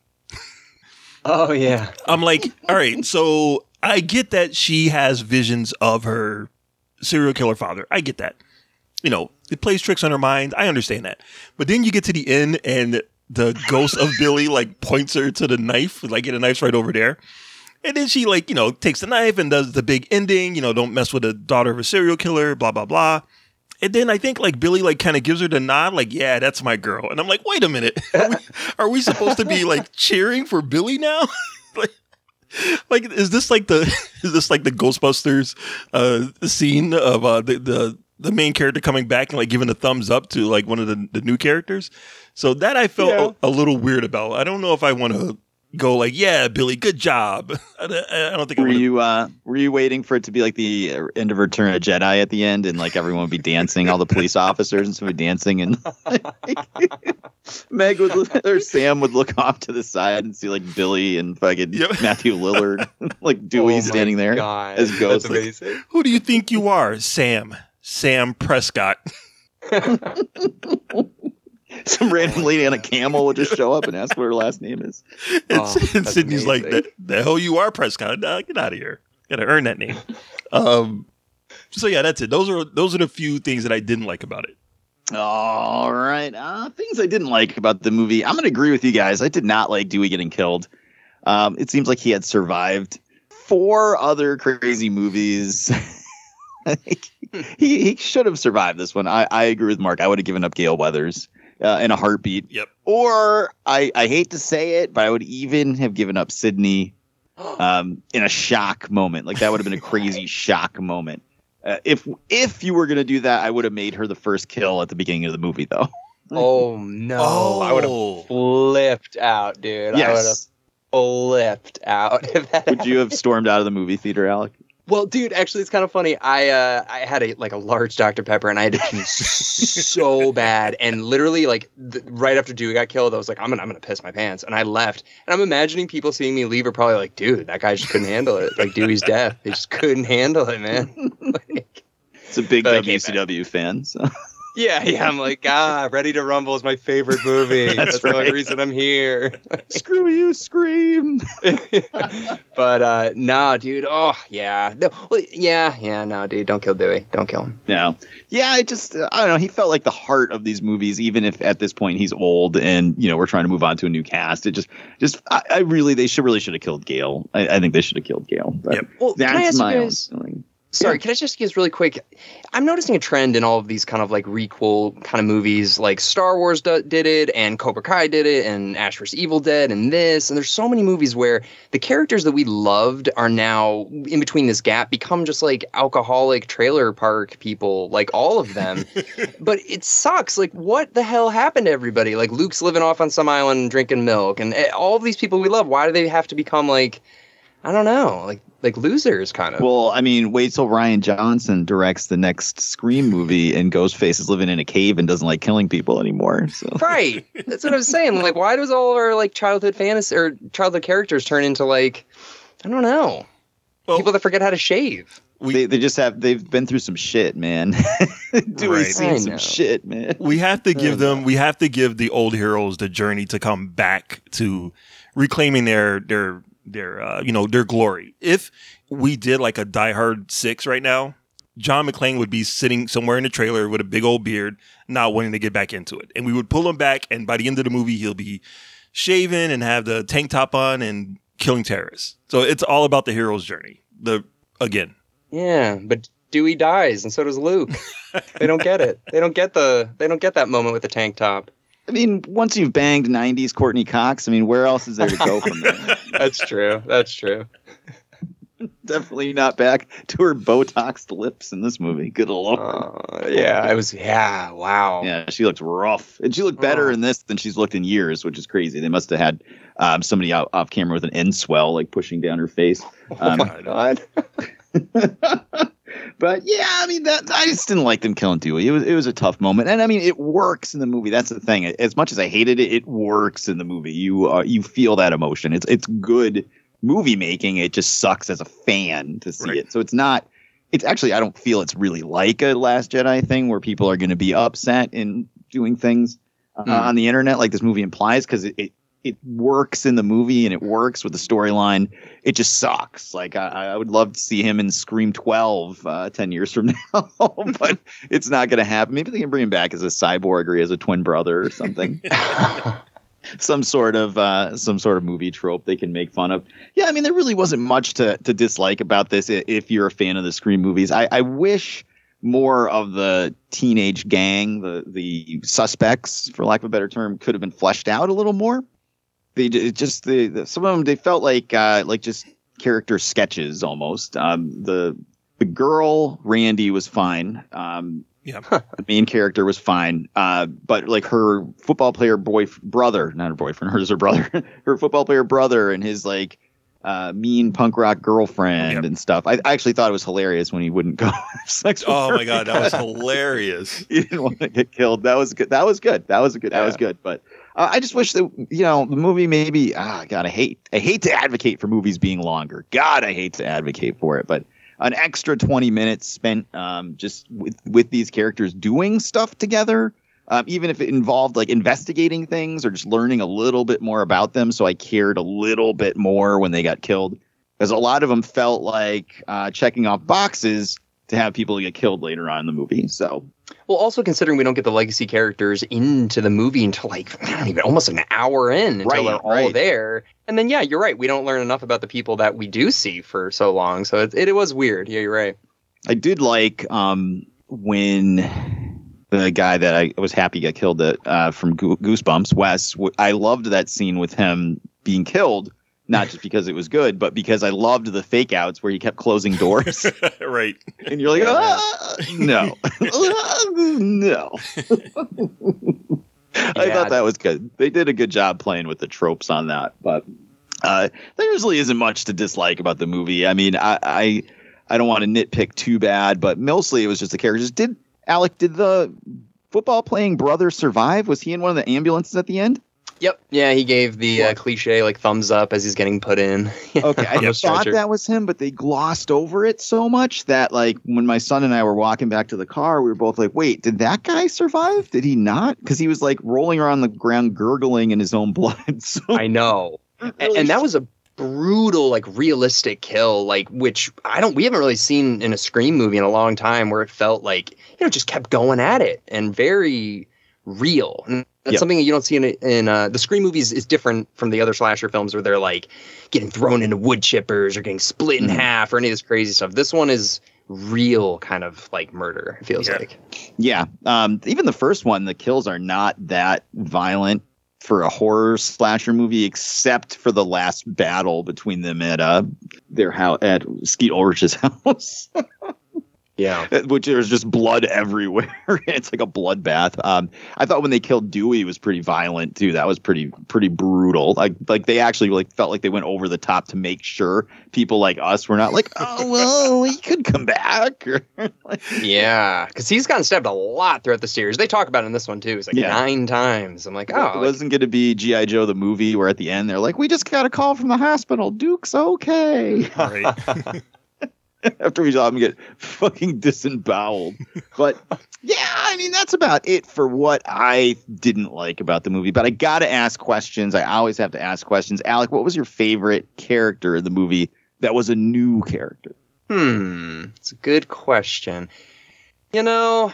oh yeah, I'm like, all right, so I get that she has visions of her serial killer father. I get that. You know, it plays tricks on her mind. I understand that. But then you get to the end and the ghost of Billy like points her to the knife, like, the knife's right over there. And then she like, you know, takes the knife and does the big ending, you know, don't mess with the daughter of a serial killer, blah, blah, blah. And then I think like Billy like kind of gives her the nod, like, yeah, that's my girl. And I'm like, wait a minute. <laughs> Are we, are we supposed to be like cheering for Billy now? <laughs> <laughs> like, is this like the <laughs> is this like the Ghostbusters uh scene of uh the the the main character coming back and like giving a thumbs up to like one of the, the new characters. So that I felt a, a little weird about. I don't know if I want to go like, yeah, Billy, good job. <laughs> I, don't- think Were wanna- you uh were you waiting for it to be like the uh, end of Return of Jedi at the end and like everyone would be dancing, all the police officers and stuff would be dancing and <laughs> Meg would look- or Sam would look off to the side and see like Billy and fucking Yep. <laughs> Matthew Lillard like Dewey Oh standing there God, as ghosts. Like. Who do you think you are, Sam? Sam Prescott. <laughs> some random lady on a camel would just show up and ask what her last name is. <laughs> And, Oh, and that's Sidney's like, amazing. the, the hell you are, Prescott. Nah, get out of here. Gotta earn that name. <laughs> Um, so yeah, that's it. Those are those are the few things that I didn't like about it. All right. Uh, things I didn't like about the movie. I'm going to agree with you guys. I did not like Dewey getting killed. Um, it seems like he had survived four other crazy movies. I he, he should have survived this one. I, I agree with Mark. I would have given up Gale Weathers uh, in a heartbeat. Yep. Or I, I hate to say it, but I would even have given up Sidney <gasps> um, in a shock moment. Like that would have been a crazy <laughs> shock moment. Uh, if if you were gonna do that, I would have made her the first kill at the beginning of the movie, though. <laughs> Oh no, I would have flipped out, dude. I would have flipped out if that. Would you have stormed out of the movie theater, Alec? Well, dude, actually, it's kind of funny. I uh, I had a like a large Dr Pepper, and I had to pee <laughs> so bad, and literally like th- right after Dewey got killed, I was like, I'm gonna I'm gonna piss my pants, and I left. And I'm imagining people seeing me leave are probably like, dude, that guy just couldn't handle it. Like Dewey's death, he just couldn't handle it, man. <laughs> like, It's a big But I came WCW fan. So. Yeah, yeah. I'm like, ah, Ready to Rumble is my favorite movie. <laughs> That's That's, the only reason I'm here. <laughs> Screw you, scream. <laughs> but uh no, dude. Oh yeah, no, well, yeah, yeah. No, dude, don't kill Dewey. Don't kill him. No. Yeah, I just uh, I don't know. He felt like the heart of these movies, even if at this point he's old and you know we're trying to move on to a new cast. It just just I, I really they should really should have killed Gale. I, I think they should have killed Gale. But Yep. Well, that's ask you my own feeling. Sorry, can I just guess really quick? I'm noticing a trend in all of these kind of like requel kind of movies, like Star Wars do- did it, and Cobra Kai did it, and Ash vs. Evil Dead, and this. And there's so many movies where the characters that we loved are now in between this gap, become just like alcoholic trailer park people, like all of them. <laughs> but it sucks. Like, what the hell happened to everybody? Like, Luke's living off on some island drinking milk, and eh, all these people we love, why do they have to become like, I don't know, like like losers kind of? Well, I mean, wait till Rian Johnson directs the next Scream movie and Ghostface is living in a cave and doesn't like killing people anymore. So Right. That's what I was saying. Like, why does all of our like childhood fantasy or childhood characters turn into like, I don't know, Well- people that forget how to shave? they, they just have they've been through some shit, man. <laughs> Dewey's Right. seen I some know. shit, man. we have to give them we have to give the old heroes the journey to come back to reclaiming their their their uh, you know their glory if we did like a die hard six right now john mcclane would be sitting somewhere in the trailer with a big old beard not wanting to get back into it and we would pull him back and by the end of the movie he'll be shaven and have the tank top on and killing terrorists so it's all about the hero's journey the again Yeah, but Dewey dies, and so does Luke. <laughs> they don't get it. They don't get the. They don't get that moment with the tank top. I mean, once you've banged '90s Courteney Cox, I mean, where else is there to go <laughs> from there? That's true. That's true. <laughs> Definitely not back to her Botoxed lips in this movie. Good lord. Uh, yeah, I was. Yeah, wow. Yeah, she looks rough, and she looked better Oh. in this than she's looked in years, which is crazy. They must have had um, somebody out, off camera with an end swell, like pushing down her face. <laughs> Oh Um, my god. But yeah, I mean, that I just didn't like them killing Dewey. It was it was a tough moment, and I mean, it works in the movie. That's the thing. As much as I hated it, it works in the movie. You uh, you feel that emotion. It's it's good movie making. It just sucks as a fan to see Right. it. So it's not. It's actually I don't feel it's really like a Last Jedi thing where people are going to be upset in doing things uh, Hmm. on the internet like this movie implies because it, it it works in the movie and it works with the storyline. It just sucks. Like I, I would love to see him in Scream 12 uh, 10 years from <laughs> now, but it's not going to happen. Maybe they can bring him back as a cyborg or as a twin brother or something. <laughs> <laughs> some sort of uh, some sort of movie trope they can make fun of. Yeah, I mean there really wasn't much to to dislike about this if you're a fan of the Scream movies. I, I wish more of the teenage gang, the the suspects, for lack of a better term, could have been fleshed out a little more. They just the, the some of them they felt like uh, like just character sketches almost. Um, the the girl Randy was fine. Um, yeah the main character was fine, uh, but like her football player boy brother, not her boyfriend, <laughs> hers her brother, <laughs> her football player brother, and his like uh, mean punk rock girlfriend Yep. and stuff. I, I actually thought it was hilarious when he wouldn't <laughs> go. have sex with oh her my god that was hilarious He didn't want to get killed. That was good. That was good. That was good. That was good. But uh, I just wish that you know the movie maybe. Ah, God, I hate. I hate to advocate for movies being longer. God, I hate to advocate for it, but an extra 20 minutes spent um, just with, with these characters doing stuff together, um, even if it involved like investigating things or just learning a little bit more about them. So I cared a little bit more when they got killed. Because a lot of them felt like uh, checking off boxes to have people get killed later on in the movie. So Well, also considering we don't get the legacy characters into the movie until like I don't even almost an hour in until Right, they're all right. there, and then yeah, you're right. We don't learn enough about the people that we do see for so long, so it, it, was weird. Yeah, you're right. I did like um, when the guy that I was happy got killed uh, from Goosebumps, Wes. I loved that scene with him being killed, not just because it was good, but because I loved the fake outs where he kept closing doors, <laughs> right and you're like, ah, no, <laughs> no. <laughs> I Yeah. thought that was good. They did a good job playing with the tropes on that, but uh, there usually isn't much to dislike about the movie. I mean, I, I I don't want to nitpick too bad, but mostly it was just the characters. Did Alec? Did the football playing brother survive? Was he in one of the ambulances at the end? Yep. Yeah, he gave the uh, cliche like thumbs up as he's getting put in. <laughs> Okay, I thought stretcher. that was him, but they glossed over it so much that like when my son and I were walking back to the car, we were both like, "Wait, did that guy survive? Did he not?" Because he was like rolling around the ground, gurgling in his own blood. <laughs> So I know. A- and that was a brutal like realistic kill like which i don't we haven't really seen in a scream movie in a long time where it felt like you know just kept going at it and very real and that's Yep. something that you don't see in, in uh, the scream movies is different from the other slasher films where they're like getting thrown into wood chippers or getting split in Mhm. half or any of this crazy stuff this one is real kind of like murder it feels Yeah. like Yeah. Um, even the first one, the kills are not that violent for a horror slasher movie, except for the last battle between them at uh their house at Skeet Ulrich's <laughs> house, yeah <laughs> which there's just blood everywhere. <laughs> it's like a bloodbath. Um, I thought when they killed Dewey was pretty violent too. That was pretty pretty brutal. Like like they actually like felt like they went over the top to make sure people like us were not like, oh <laughs> well, he could come back. Like, yeah because he's gotten stabbed a lot throughout the series they talk about it in this one too it's like Yeah. nine times i'm like oh it like, wasn't going to be GI Joe the movie where at the end they're like, "We just got a call from the hospital. Duke's okay." Right. <laughs> After we saw him get fucking disemboweled, but yeah, I mean that's about it for what I didn't like about the movie. But I got to ask questions. I always have to ask questions. Alec, what was your favorite character in the movie that was a new character? Hmm, it's a good question. You know,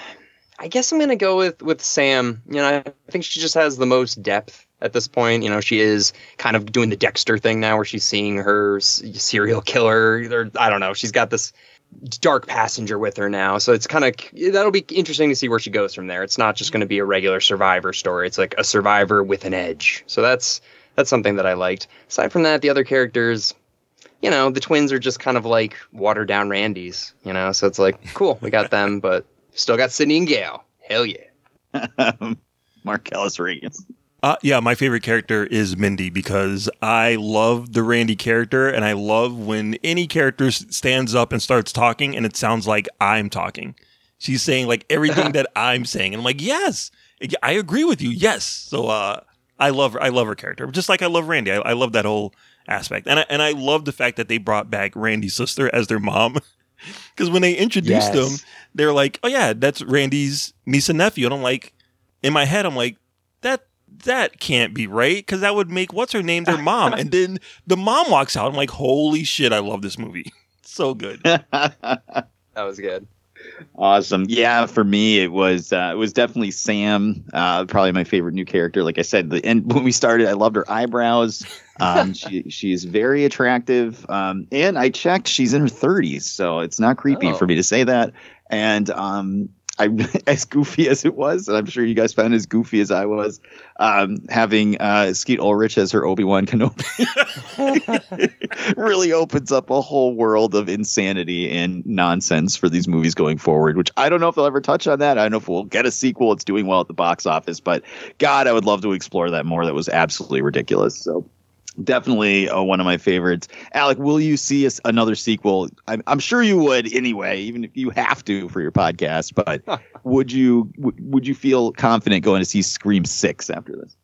I guess I'm gonna go with with Sam. You know, I think she just has the most depth at this point. You know, she is kind of doing the Dexter thing now, where she's seeing her serial killer. Or I don't know, she's got this dark passenger with her now, so it's kind of that'll be interesting to see where she goes from there. It's not just going to be a regular survivor story. It's like a survivor with an edge. So that's that's something that I liked. Aside from that, the other characters, you know, the twins are just kind of like watered down Randys, you know, so it's like, cool, we got them, but still got Sidney and. Hell yeah. <laughs> Marcellus Reagan. Uh, yeah, my favorite character is Mindy because I love the Randy character, and I love when any character stands up and starts talking, and it sounds like I'm talking. She's saying like everything <laughs> that I'm saying, and I'm like, yes, I agree with you, yes. So uh, I love her. I love her character, just like I love Randy. I, I love that whole aspect, and I, and I love the fact that they brought back Randy's sister as their mom. <laughs> Because when they introduced Yes. them, they're like, "Oh yeah, that's Randy's niece and nephew," and I'm like, in my head, I'm like, that that can't be right because that would make what's her name their mom and then the mom walks out i'm like holy shit i love this movie <laughs> so good <laughs> That was good. Awesome. Yeah, for me it was uh, it was definitely Sam. Uh, probably my favorite new character. Like I said, the and when we started, I loved her eyebrows. Um, <laughs> she she's very attractive. Um, and I checked, she's in her 30s, so it's not creepy Oh. for me to say that. And um, I <laughs> as goofy as it was, and I'm sure you guys found it as goofy as I was, um, having uh, Skeet Ulrich as her Obi Wan Kenobi <laughs> really opens up a whole world of insanity and nonsense for these movies going forward. Which I don't know if they'll ever touch on that. I don't know if we'll get a sequel. It's doing well at the box office, but God, I would love to explore that more. That was absolutely ridiculous. So. Definitely uh, one of my favorites. Alec, will you see us another sequel? I'm, I'm sure you would anyway, even if you have to for your podcast. But <laughs> would you w- would you feel confident going to see Scream Six after this?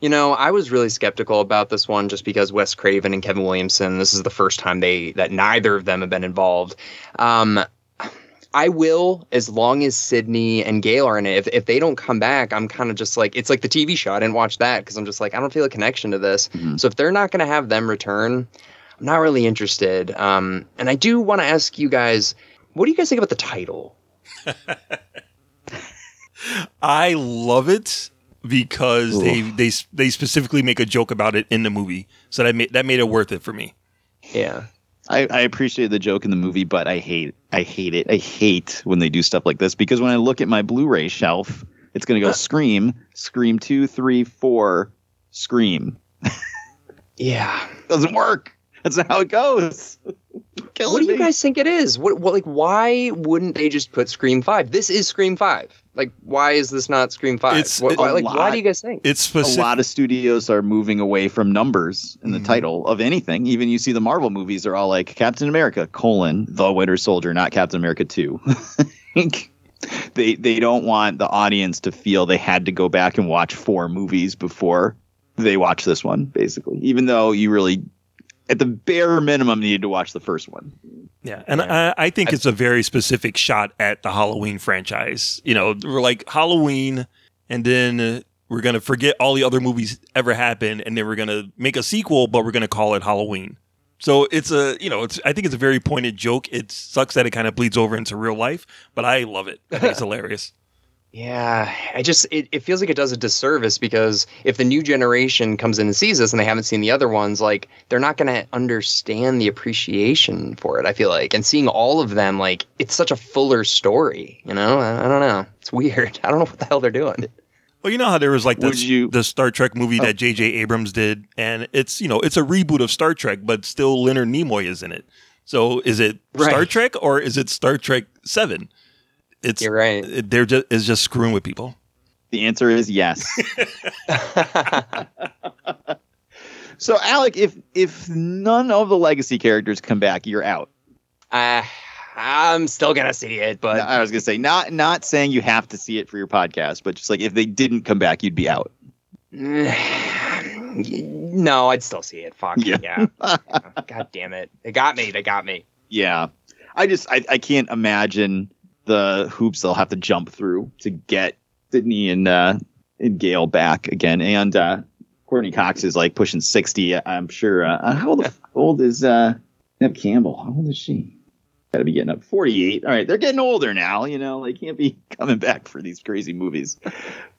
You know, I was really skeptical about this one just because Wes Craven and Kevin Williamson, this is the first time they that neither of them have been involved. Um I will as long as Sidney and Gale are in it. If, if they don't come back, I'm kind of just like it's like the TV show. I didn't watch that because I'm just like I don't feel a connection to this. Mhm. So if they're not going to have them return, I'm not really interested. Um, and I do want to ask you guys, what do you guys think about the title? <laughs> i love it because they they they specifically make a joke about it in the movie so that made that made it worth it for me Yeah. I, I appreciate the joke in the movie, but I hate I hate it. I hate when they do stuff like this because when I look at my Blu-ray shelf, it's gonna go uh. Scream, Scream two, three, four, Scream. <laughs> Yeah. Doesn't work. That's how it goes. <laughs> Killing What do you me. guys think it is? What, what like why wouldn't they just put Scream 5? This is Scream 5. Like why is this not Scream 5? It's- What- it- why, a like why do you guys think? It's a lot of studios are moving away from numbers in the Mhm. title of anything. Even you see the Marvel movies are all like Captain America colon the Winter Soldier, not Captain America two. <laughs> they they don't want the audience to feel they had to go back and watch four movies before they watch this one. Basically, even though you really, at the bare minimum, needed to watch the first one. Yeah, and I, I think it's a very specific shot at the Halloween franchise. You know, we're like Halloween, and then we're gonna forget all the other movies ever happened, and then we're gonna make a sequel, but we're gonna call it Halloween. So it's a, you know, it's. I think it's a very pointed joke. It sucks that it kind of bleeds over into real life, but I love it. I think it's <laughs> hilarious. Yeah, I just it, it feels like it does a disservice because if the new generation comes in and sees this and they haven't seen the other ones, like they're not gonna understand the appreciation for it. I feel like, and seeing all of them, like it's such a fuller story. You know, I, I don't know. It's weird. <laughs> I don't know what the hell they're doing. Well, you know how there was like Would this, you- the Star Trek movie oh. that J.J. Abrams did, and it's you know it's a reboot of Star Trek, but still Leonard Nimoy is in it. So is it Star Trek or is it Star Trek Seven? It's You're right. they're just is just screwing with people. The answer is yes. <laughs> so, Alec, if if none of the legacy characters come back, you're out. uh, I'm still gonna see it, but I was gonna say not not saying you have to see it for your podcast, but just like if they didn't come back, you'd be out. <sighs> no, I'd still see it. Fuck Yeah. yeah. God damn it. They got me. They got me. <laughs> Yeah, I just I, I can't imagine the hoops they'll have to jump through to get Sidney and uh, and Gale back again. And uh, Courteney Cox is like pushing sixty. I'm sure. Uh, how old, how old is uh, Neve Campbell? How old is she? Got to be getting up 48. All right, they're getting older now. You know, they can't be <laughs> coming back for these crazy movies.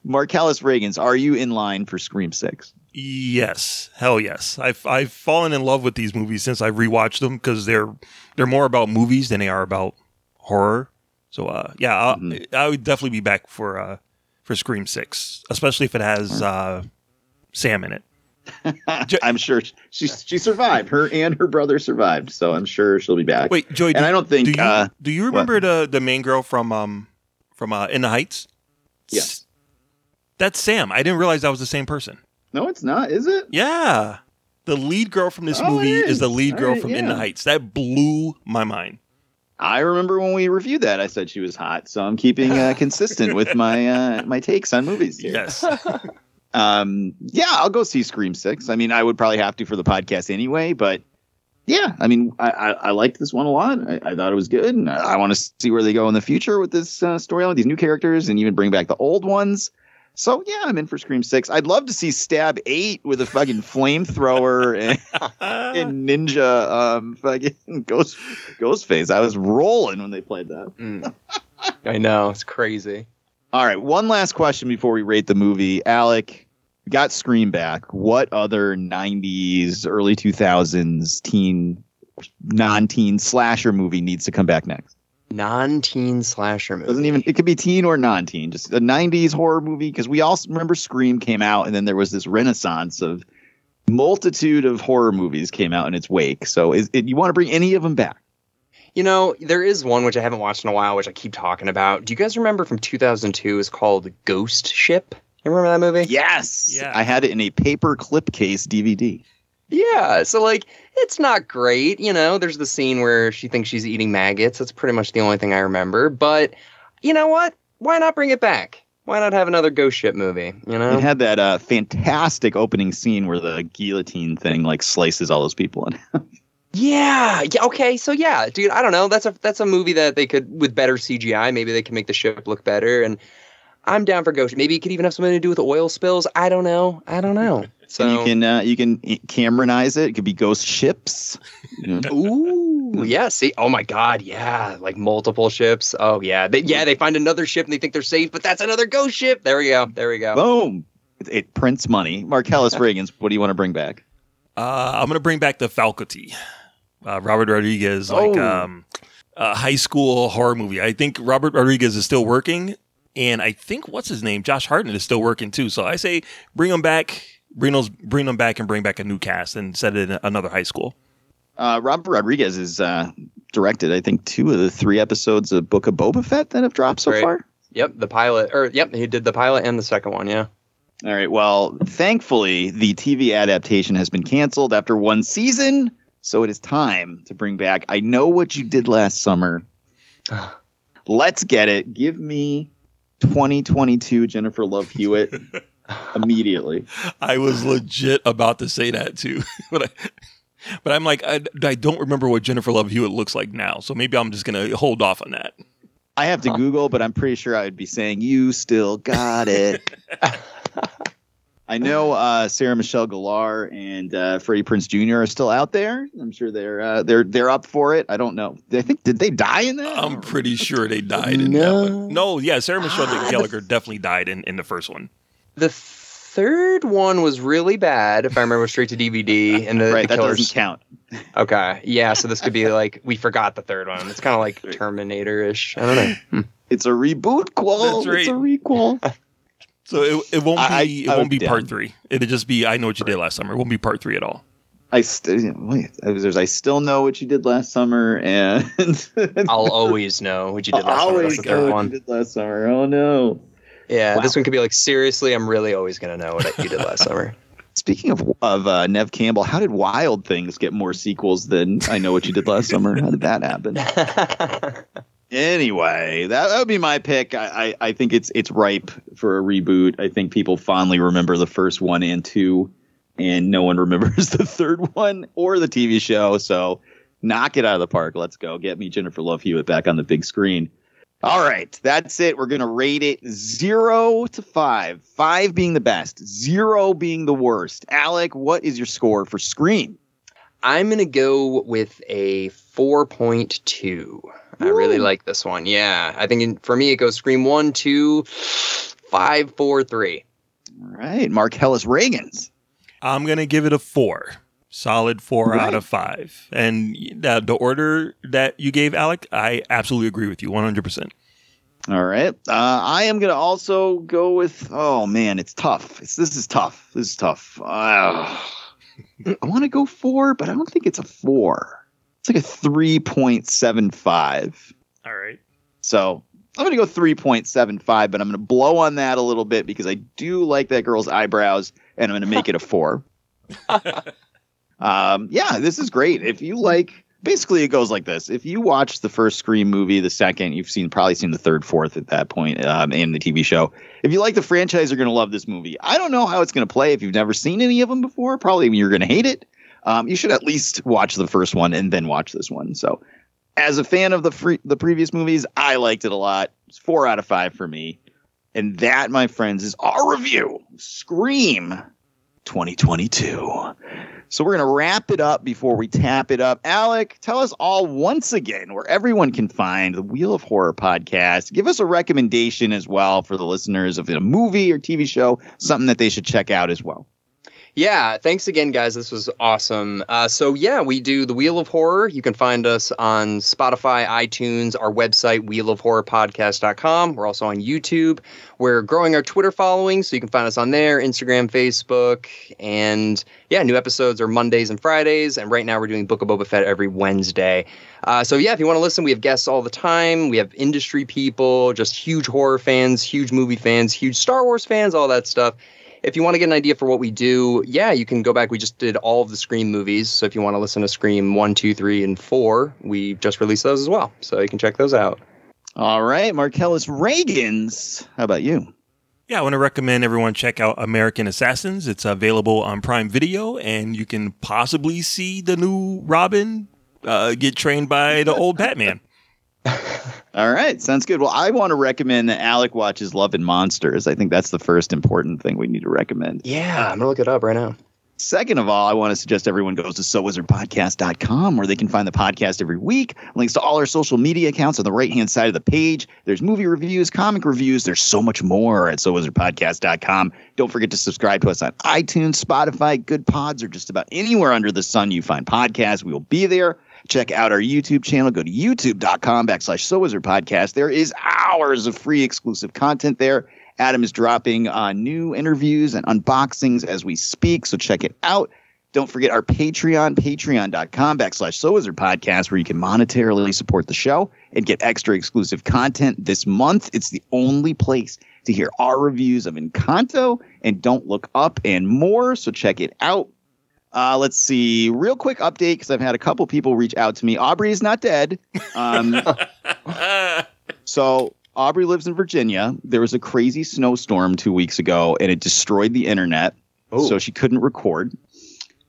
Marcellus Reagans, are you in line for Scream Six? Yes, hell yes. I've I've fallen in love with these movies since I've rewatched them because they're they're more about movies than they are about horror. So uh, yeah, Mhm. I would definitely be back for uh, for Scream Six, especially if it has uh, Sam in it. <laughs> I'm sure she she survived. Her and her brother survived, so I'm sure she'll be back. Wait, Joey, and do, I don't think do you uh, do you remember the the main girl from um from uh, In the Heights? Yes. That's Sam. I didn't realize that was the same person. no, it's not, is it? Yeah. The lead girl from this Oh, movie is. is. the lead All girl right, from In the. Heights. That blew my mind. I remember when we reviewed that, I said she was hot, so I'm keeping uh, <laughs> consistent with my uh, my takes on movies. Here. Yes. <laughs> Um, yeah, I'll go see Scream Six. I mean, I would probably have to for the podcast anyway, but yeah, I mean, I, I, I liked this one a lot. I, I thought it was good, and I, I want to see where they go in the future with this uh, storyline, these new characters, and even bring back the old ones. So yeah, I'm in for Scream Six. I'd love to see Stab Eight with a fucking flamethrower <laughs> and, and ninja um fucking <laughs> ghost ghost face. I was rolling when they played that. Mm. <laughs> I know. It's crazy. All right, one last question before we rate the movie. Alec, got Scream back. What other 90s, early 2000s teen, non teen slasher movie needs to come back next? Non-teen slasher movie. Doesn't even, it could be teen or non teen, just a 90s horror movie. Because we all remember Scream came out, and then there was this renaissance of multitude of horror movies came out in its wake. So, is it, you want to bring any of them back? You know, there is one which I haven't watched in a while, which I keep talking about. Do you guys remember from 2002? It's called Ghost Ship. You remember that movie? Yes. Yeah. I had it in a paper clip case DVD. Yeah. So like, it's not great. You know, there's the scene where she thinks she's eating maggots. That's pretty much the only thing I remember. But you know what? Why not bring it back? Why not have another Ghost Ship movie? You know? It had that uh, fantastic opening scene where the guillotine thing like slices all those people in. <laughs> Yeah. Yeah. Okay. So yeah, dude. I don't know. That's a that's a movie that they could with better CGI. Maybe they can make the ship look better. And I'm down for Ghost. Maybe it could even have something to do with oil spills. I don't know. I don't know. <laughs> So and you can uh, you can Cameronize it. It could be ghost ships. <laughs> Ooh, yeah. See, oh my God, yeah, like multiple ships. Oh yeah, they, yeah. They find another ship and they think they're safe, but that's another ghost ship. There we go. There we go. Boom! It, it prints money. Marcellus <laughs> Reagans, what do you want to bring back? Uh, I'm gonna bring back the faculty. Uh, Robert Rodriguez, like Oh. um, a high school horror movie. I think Robert Rodriguez is still working, and I think what's his name, Josh Hartnett is still working too. So I say bring him back, bring those, bring them back, and bring back a new cast and set it in another high school. Uh, Robert Rodriguez has uh, directed, I think, two of the three episodes of Book of Boba Fett that have dropped so Right. far. Yep, the pilot, or yep, he did the pilot and the second one. Yeah. All right. Well, thankfully, the TV adaptation has been canceled after one season, so it is time to bring back. I know what you did last summer. <sighs> Let's get it. Give me 2022 Jennifer Love Hewitt <laughs> immediately. I was legit about to say that too, <laughs> but I, but I'm like I, I don't remember what Jennifer Love Hewitt looks like now, so maybe I'm just gonna hold off on that. I have to Google, but I'm pretty sure I would be saying you still got it. <laughs> I know uh, Sarah Michelle Gellar and uh, Freddie Prinze Jr. are still out there. I'm sure they're uh, they're they're up for it. I don't know. I think did they die in that? I'm pretty sure they died in that one. No, yeah, Sarah Michelle Gellar definitely died in, in the first one. The third one was really bad, if I remember straight to DVD. And the, right, the that killers. doesn't count. Okay, yeah. So this could be like we forgot the third one. It's kind of like Terminator-ish. I don't know. It's a reboot, Qual. That's It's a right. requel. <laughs> So it, it won't be I- I- it I won't be down. part three. It'll just be I know what you did last summer. It won't be part three at all. I st- wait. There's I still know what you did last summer, and <laughs> I'll always know what you did last I'll summer. always know what one. you did last summer. Oh no. Yeah, Wow. this one could be like seriously. I'm really always gonna know what you did last summer. <laughs> Speaking of of uh, Neve Campbell, how did Wild Things get more sequels than I Know What You Did Last Summer? How did that happen? <laughs> Anyway, that, would be my pick. I, I, I think it's it's ripe for a reboot. I think people fondly remember the first one and two, and no one <laughs> remembers the third one or the TV show. So knock it out of the park. Let's go. Get me Jennifer Love Hewitt back on the big screen. All right, that's it. We're gonna rate it zero to five. Five being the best, zero being the worst. Alec, what is your score for Scream? I'm gonna go with a 4.2. I really like this one. Yeah, I think in, for me it goes Scream one, two, five, four, three. All right, Marcellus Reagan's. I'm gonna give it a four. Solid four Right. out of five. And the, the order that you gave Alec, I absolutely agree with you, 100. percent All right. Uh, I am going to also go with. Oh man, it's tough. It's, this is tough. This is tough. Uh, <laughs> I want to go four, but I don't think it's a four. It's like a three point seven five. All right. So I'm going to go three point seven five, but I'm going to blow on that a little bit because I do like that girl's eyebrows, and I'm going to make it a four. <laughs> um, yeah, this is great. If you like, basically, it goes like this: if you watch the first Scream movie, the second, you've seen probably seen the third, fourth at that point, um, and the TV show. If you like the franchise, you're going to love this movie. I don't know how it's going to play if you've never seen any of them before. Probably you're going to hate it. Um, you should at least watch the first one and then watch this one. So, as a fan of the free, the previous movies, I liked it a lot. It's four out of five for me. And that, my friends, is our review. Scream 2022. So we're going to wrap it up before we tap it up. Alec, tell us all once again where everyone can find the Wheel of Horror podcast. Give us a recommendation as well for the listeners of a movie or TV show, something that they should check out as well. Yeah, thanks again, guys. This was awesome. Uh, so, yeah, we do The Wheel of Horror. You can find us on Spotify, iTunes, our website, wheelofhorrorpodcast.com. We're also on YouTube. We're growing our Twitter following, so you can find us on there, Instagram, Facebook. And yeah, new episodes are Mondays and Fridays. And right now we're doing Book of Boba Fett every Wednesday. Uh, so, yeah, if you want to listen, we have guests all the time. We have industry people, just huge horror fans, huge movie fans, huge Star Wars fans, all that stuff if you want to get an idea for what we do, yeah, you can go back. We just did all of the Scream movies. So if you want to listen to Scream 1, 2, 3, and 4, we just released those as well. So you can check those out. All right, Marcellus Reagan's. How about you? Yeah, I want to recommend everyone check out American Assassins. It's available on Prime Video, and you can possibly see the new Robin uh, get trained by the old Batman. <laughs> All right, sounds good. Well, I want to recommend that Alec watches Love and Monsters. I think that's the first important thing we need to recommend. Yeah, I'm going to look it up right now. Second of all, I want to suggest everyone goes to SoWizardPodcast.com where they can find the podcast every week. Links to all our social media accounts on the right hand side of the page. There's movie reviews, comic reviews. There's so much more at SoWizardPodcast.com. Don't forget to subscribe to us on iTunes, Spotify, Goodpods, or just about anywhere under the sun you find podcasts. We will be there. Check out our YouTube channel. Go to youtube.com backslash So Wizard Podcast. There is hours of free exclusive content there. Adam is dropping uh, new interviews and unboxings as we speak, so check it out. Don't forget our Patreon, patreon.com backslash So Wizard Podcast, where you can monetarily support the show and get extra exclusive content this month. It's the only place to hear our reviews of Encanto and Don't Look Up and more. So check it out. Uh, let's see. Real quick update because I've had a couple people reach out to me. Aubrey is not dead. Um, <laughs> so Aubrey lives in Virginia. There was a crazy snowstorm two weeks ago, and it destroyed the internet. So she couldn't record.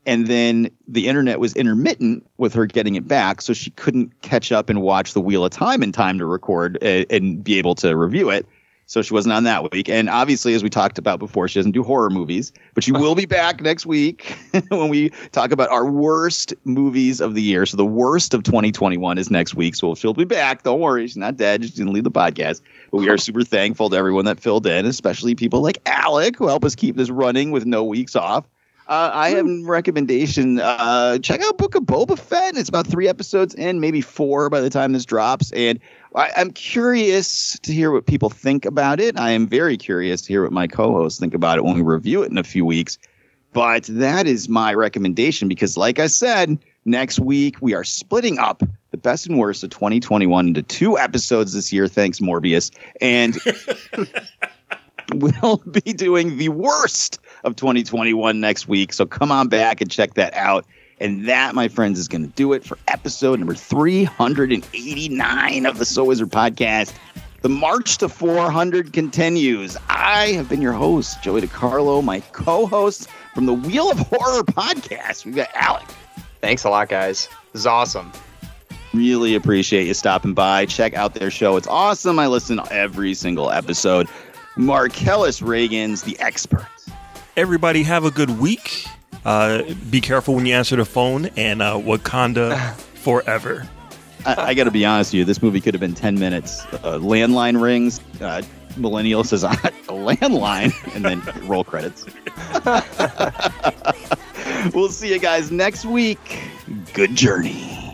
And then the internet was intermittent with her getting it back, so she couldn't catch up and watch the Wheel of Time in time to record and, and be able to review it. So she wasn't on that week. And obviously, as we talked about before, she doesn't do horror movies, but she will be <laughs> back next week <laughs> when we talk about our worst movies of the year. So the worst of 2021 is next week. So she'll be back. Don't worry. She's not dead. She didn't leave the podcast. But we are super thankful to everyone that filled in, especially people like Alec who help us keep this running with no weeks off. Uh, I have a recommendation. Uh, check out Book of Boba Fett. It's about three episodes in, maybe four by the time this drops. And I, I'm curious to hear what people think about it. I am very curious to hear what my co-hosts think about it when we review it in a few weeks. But that is my recommendation because, like I said, next week we are splitting up the best and worst of 2021 into two episodes this year. Thanks, Morbius. And <laughs> <laughs> we'll be doing the worst of 2021 next week. So come on back and check that out. And that, my friends, is going to do it for episode number 389 of the So Wizard podcast. The march to 400 continues. I have been your host, Joey DiCarlo, my co host from the Wheel of Horror podcast. We've got Alec. Thanks a lot, guys. This is awesome. Really appreciate you stopping by. Check out their show. It's awesome. I listen every single episode. Marcellus Reagan's the expert. Everybody have a good week. Uh, be careful when you answer the phone and uh, Wakanda <laughs> forever. I, I got to be honest with you. This movie could have been 10 minutes. Uh, landline rings. Uh, millennial says a landline, and then roll credits. <laughs> we'll see you guys next week. Good journey.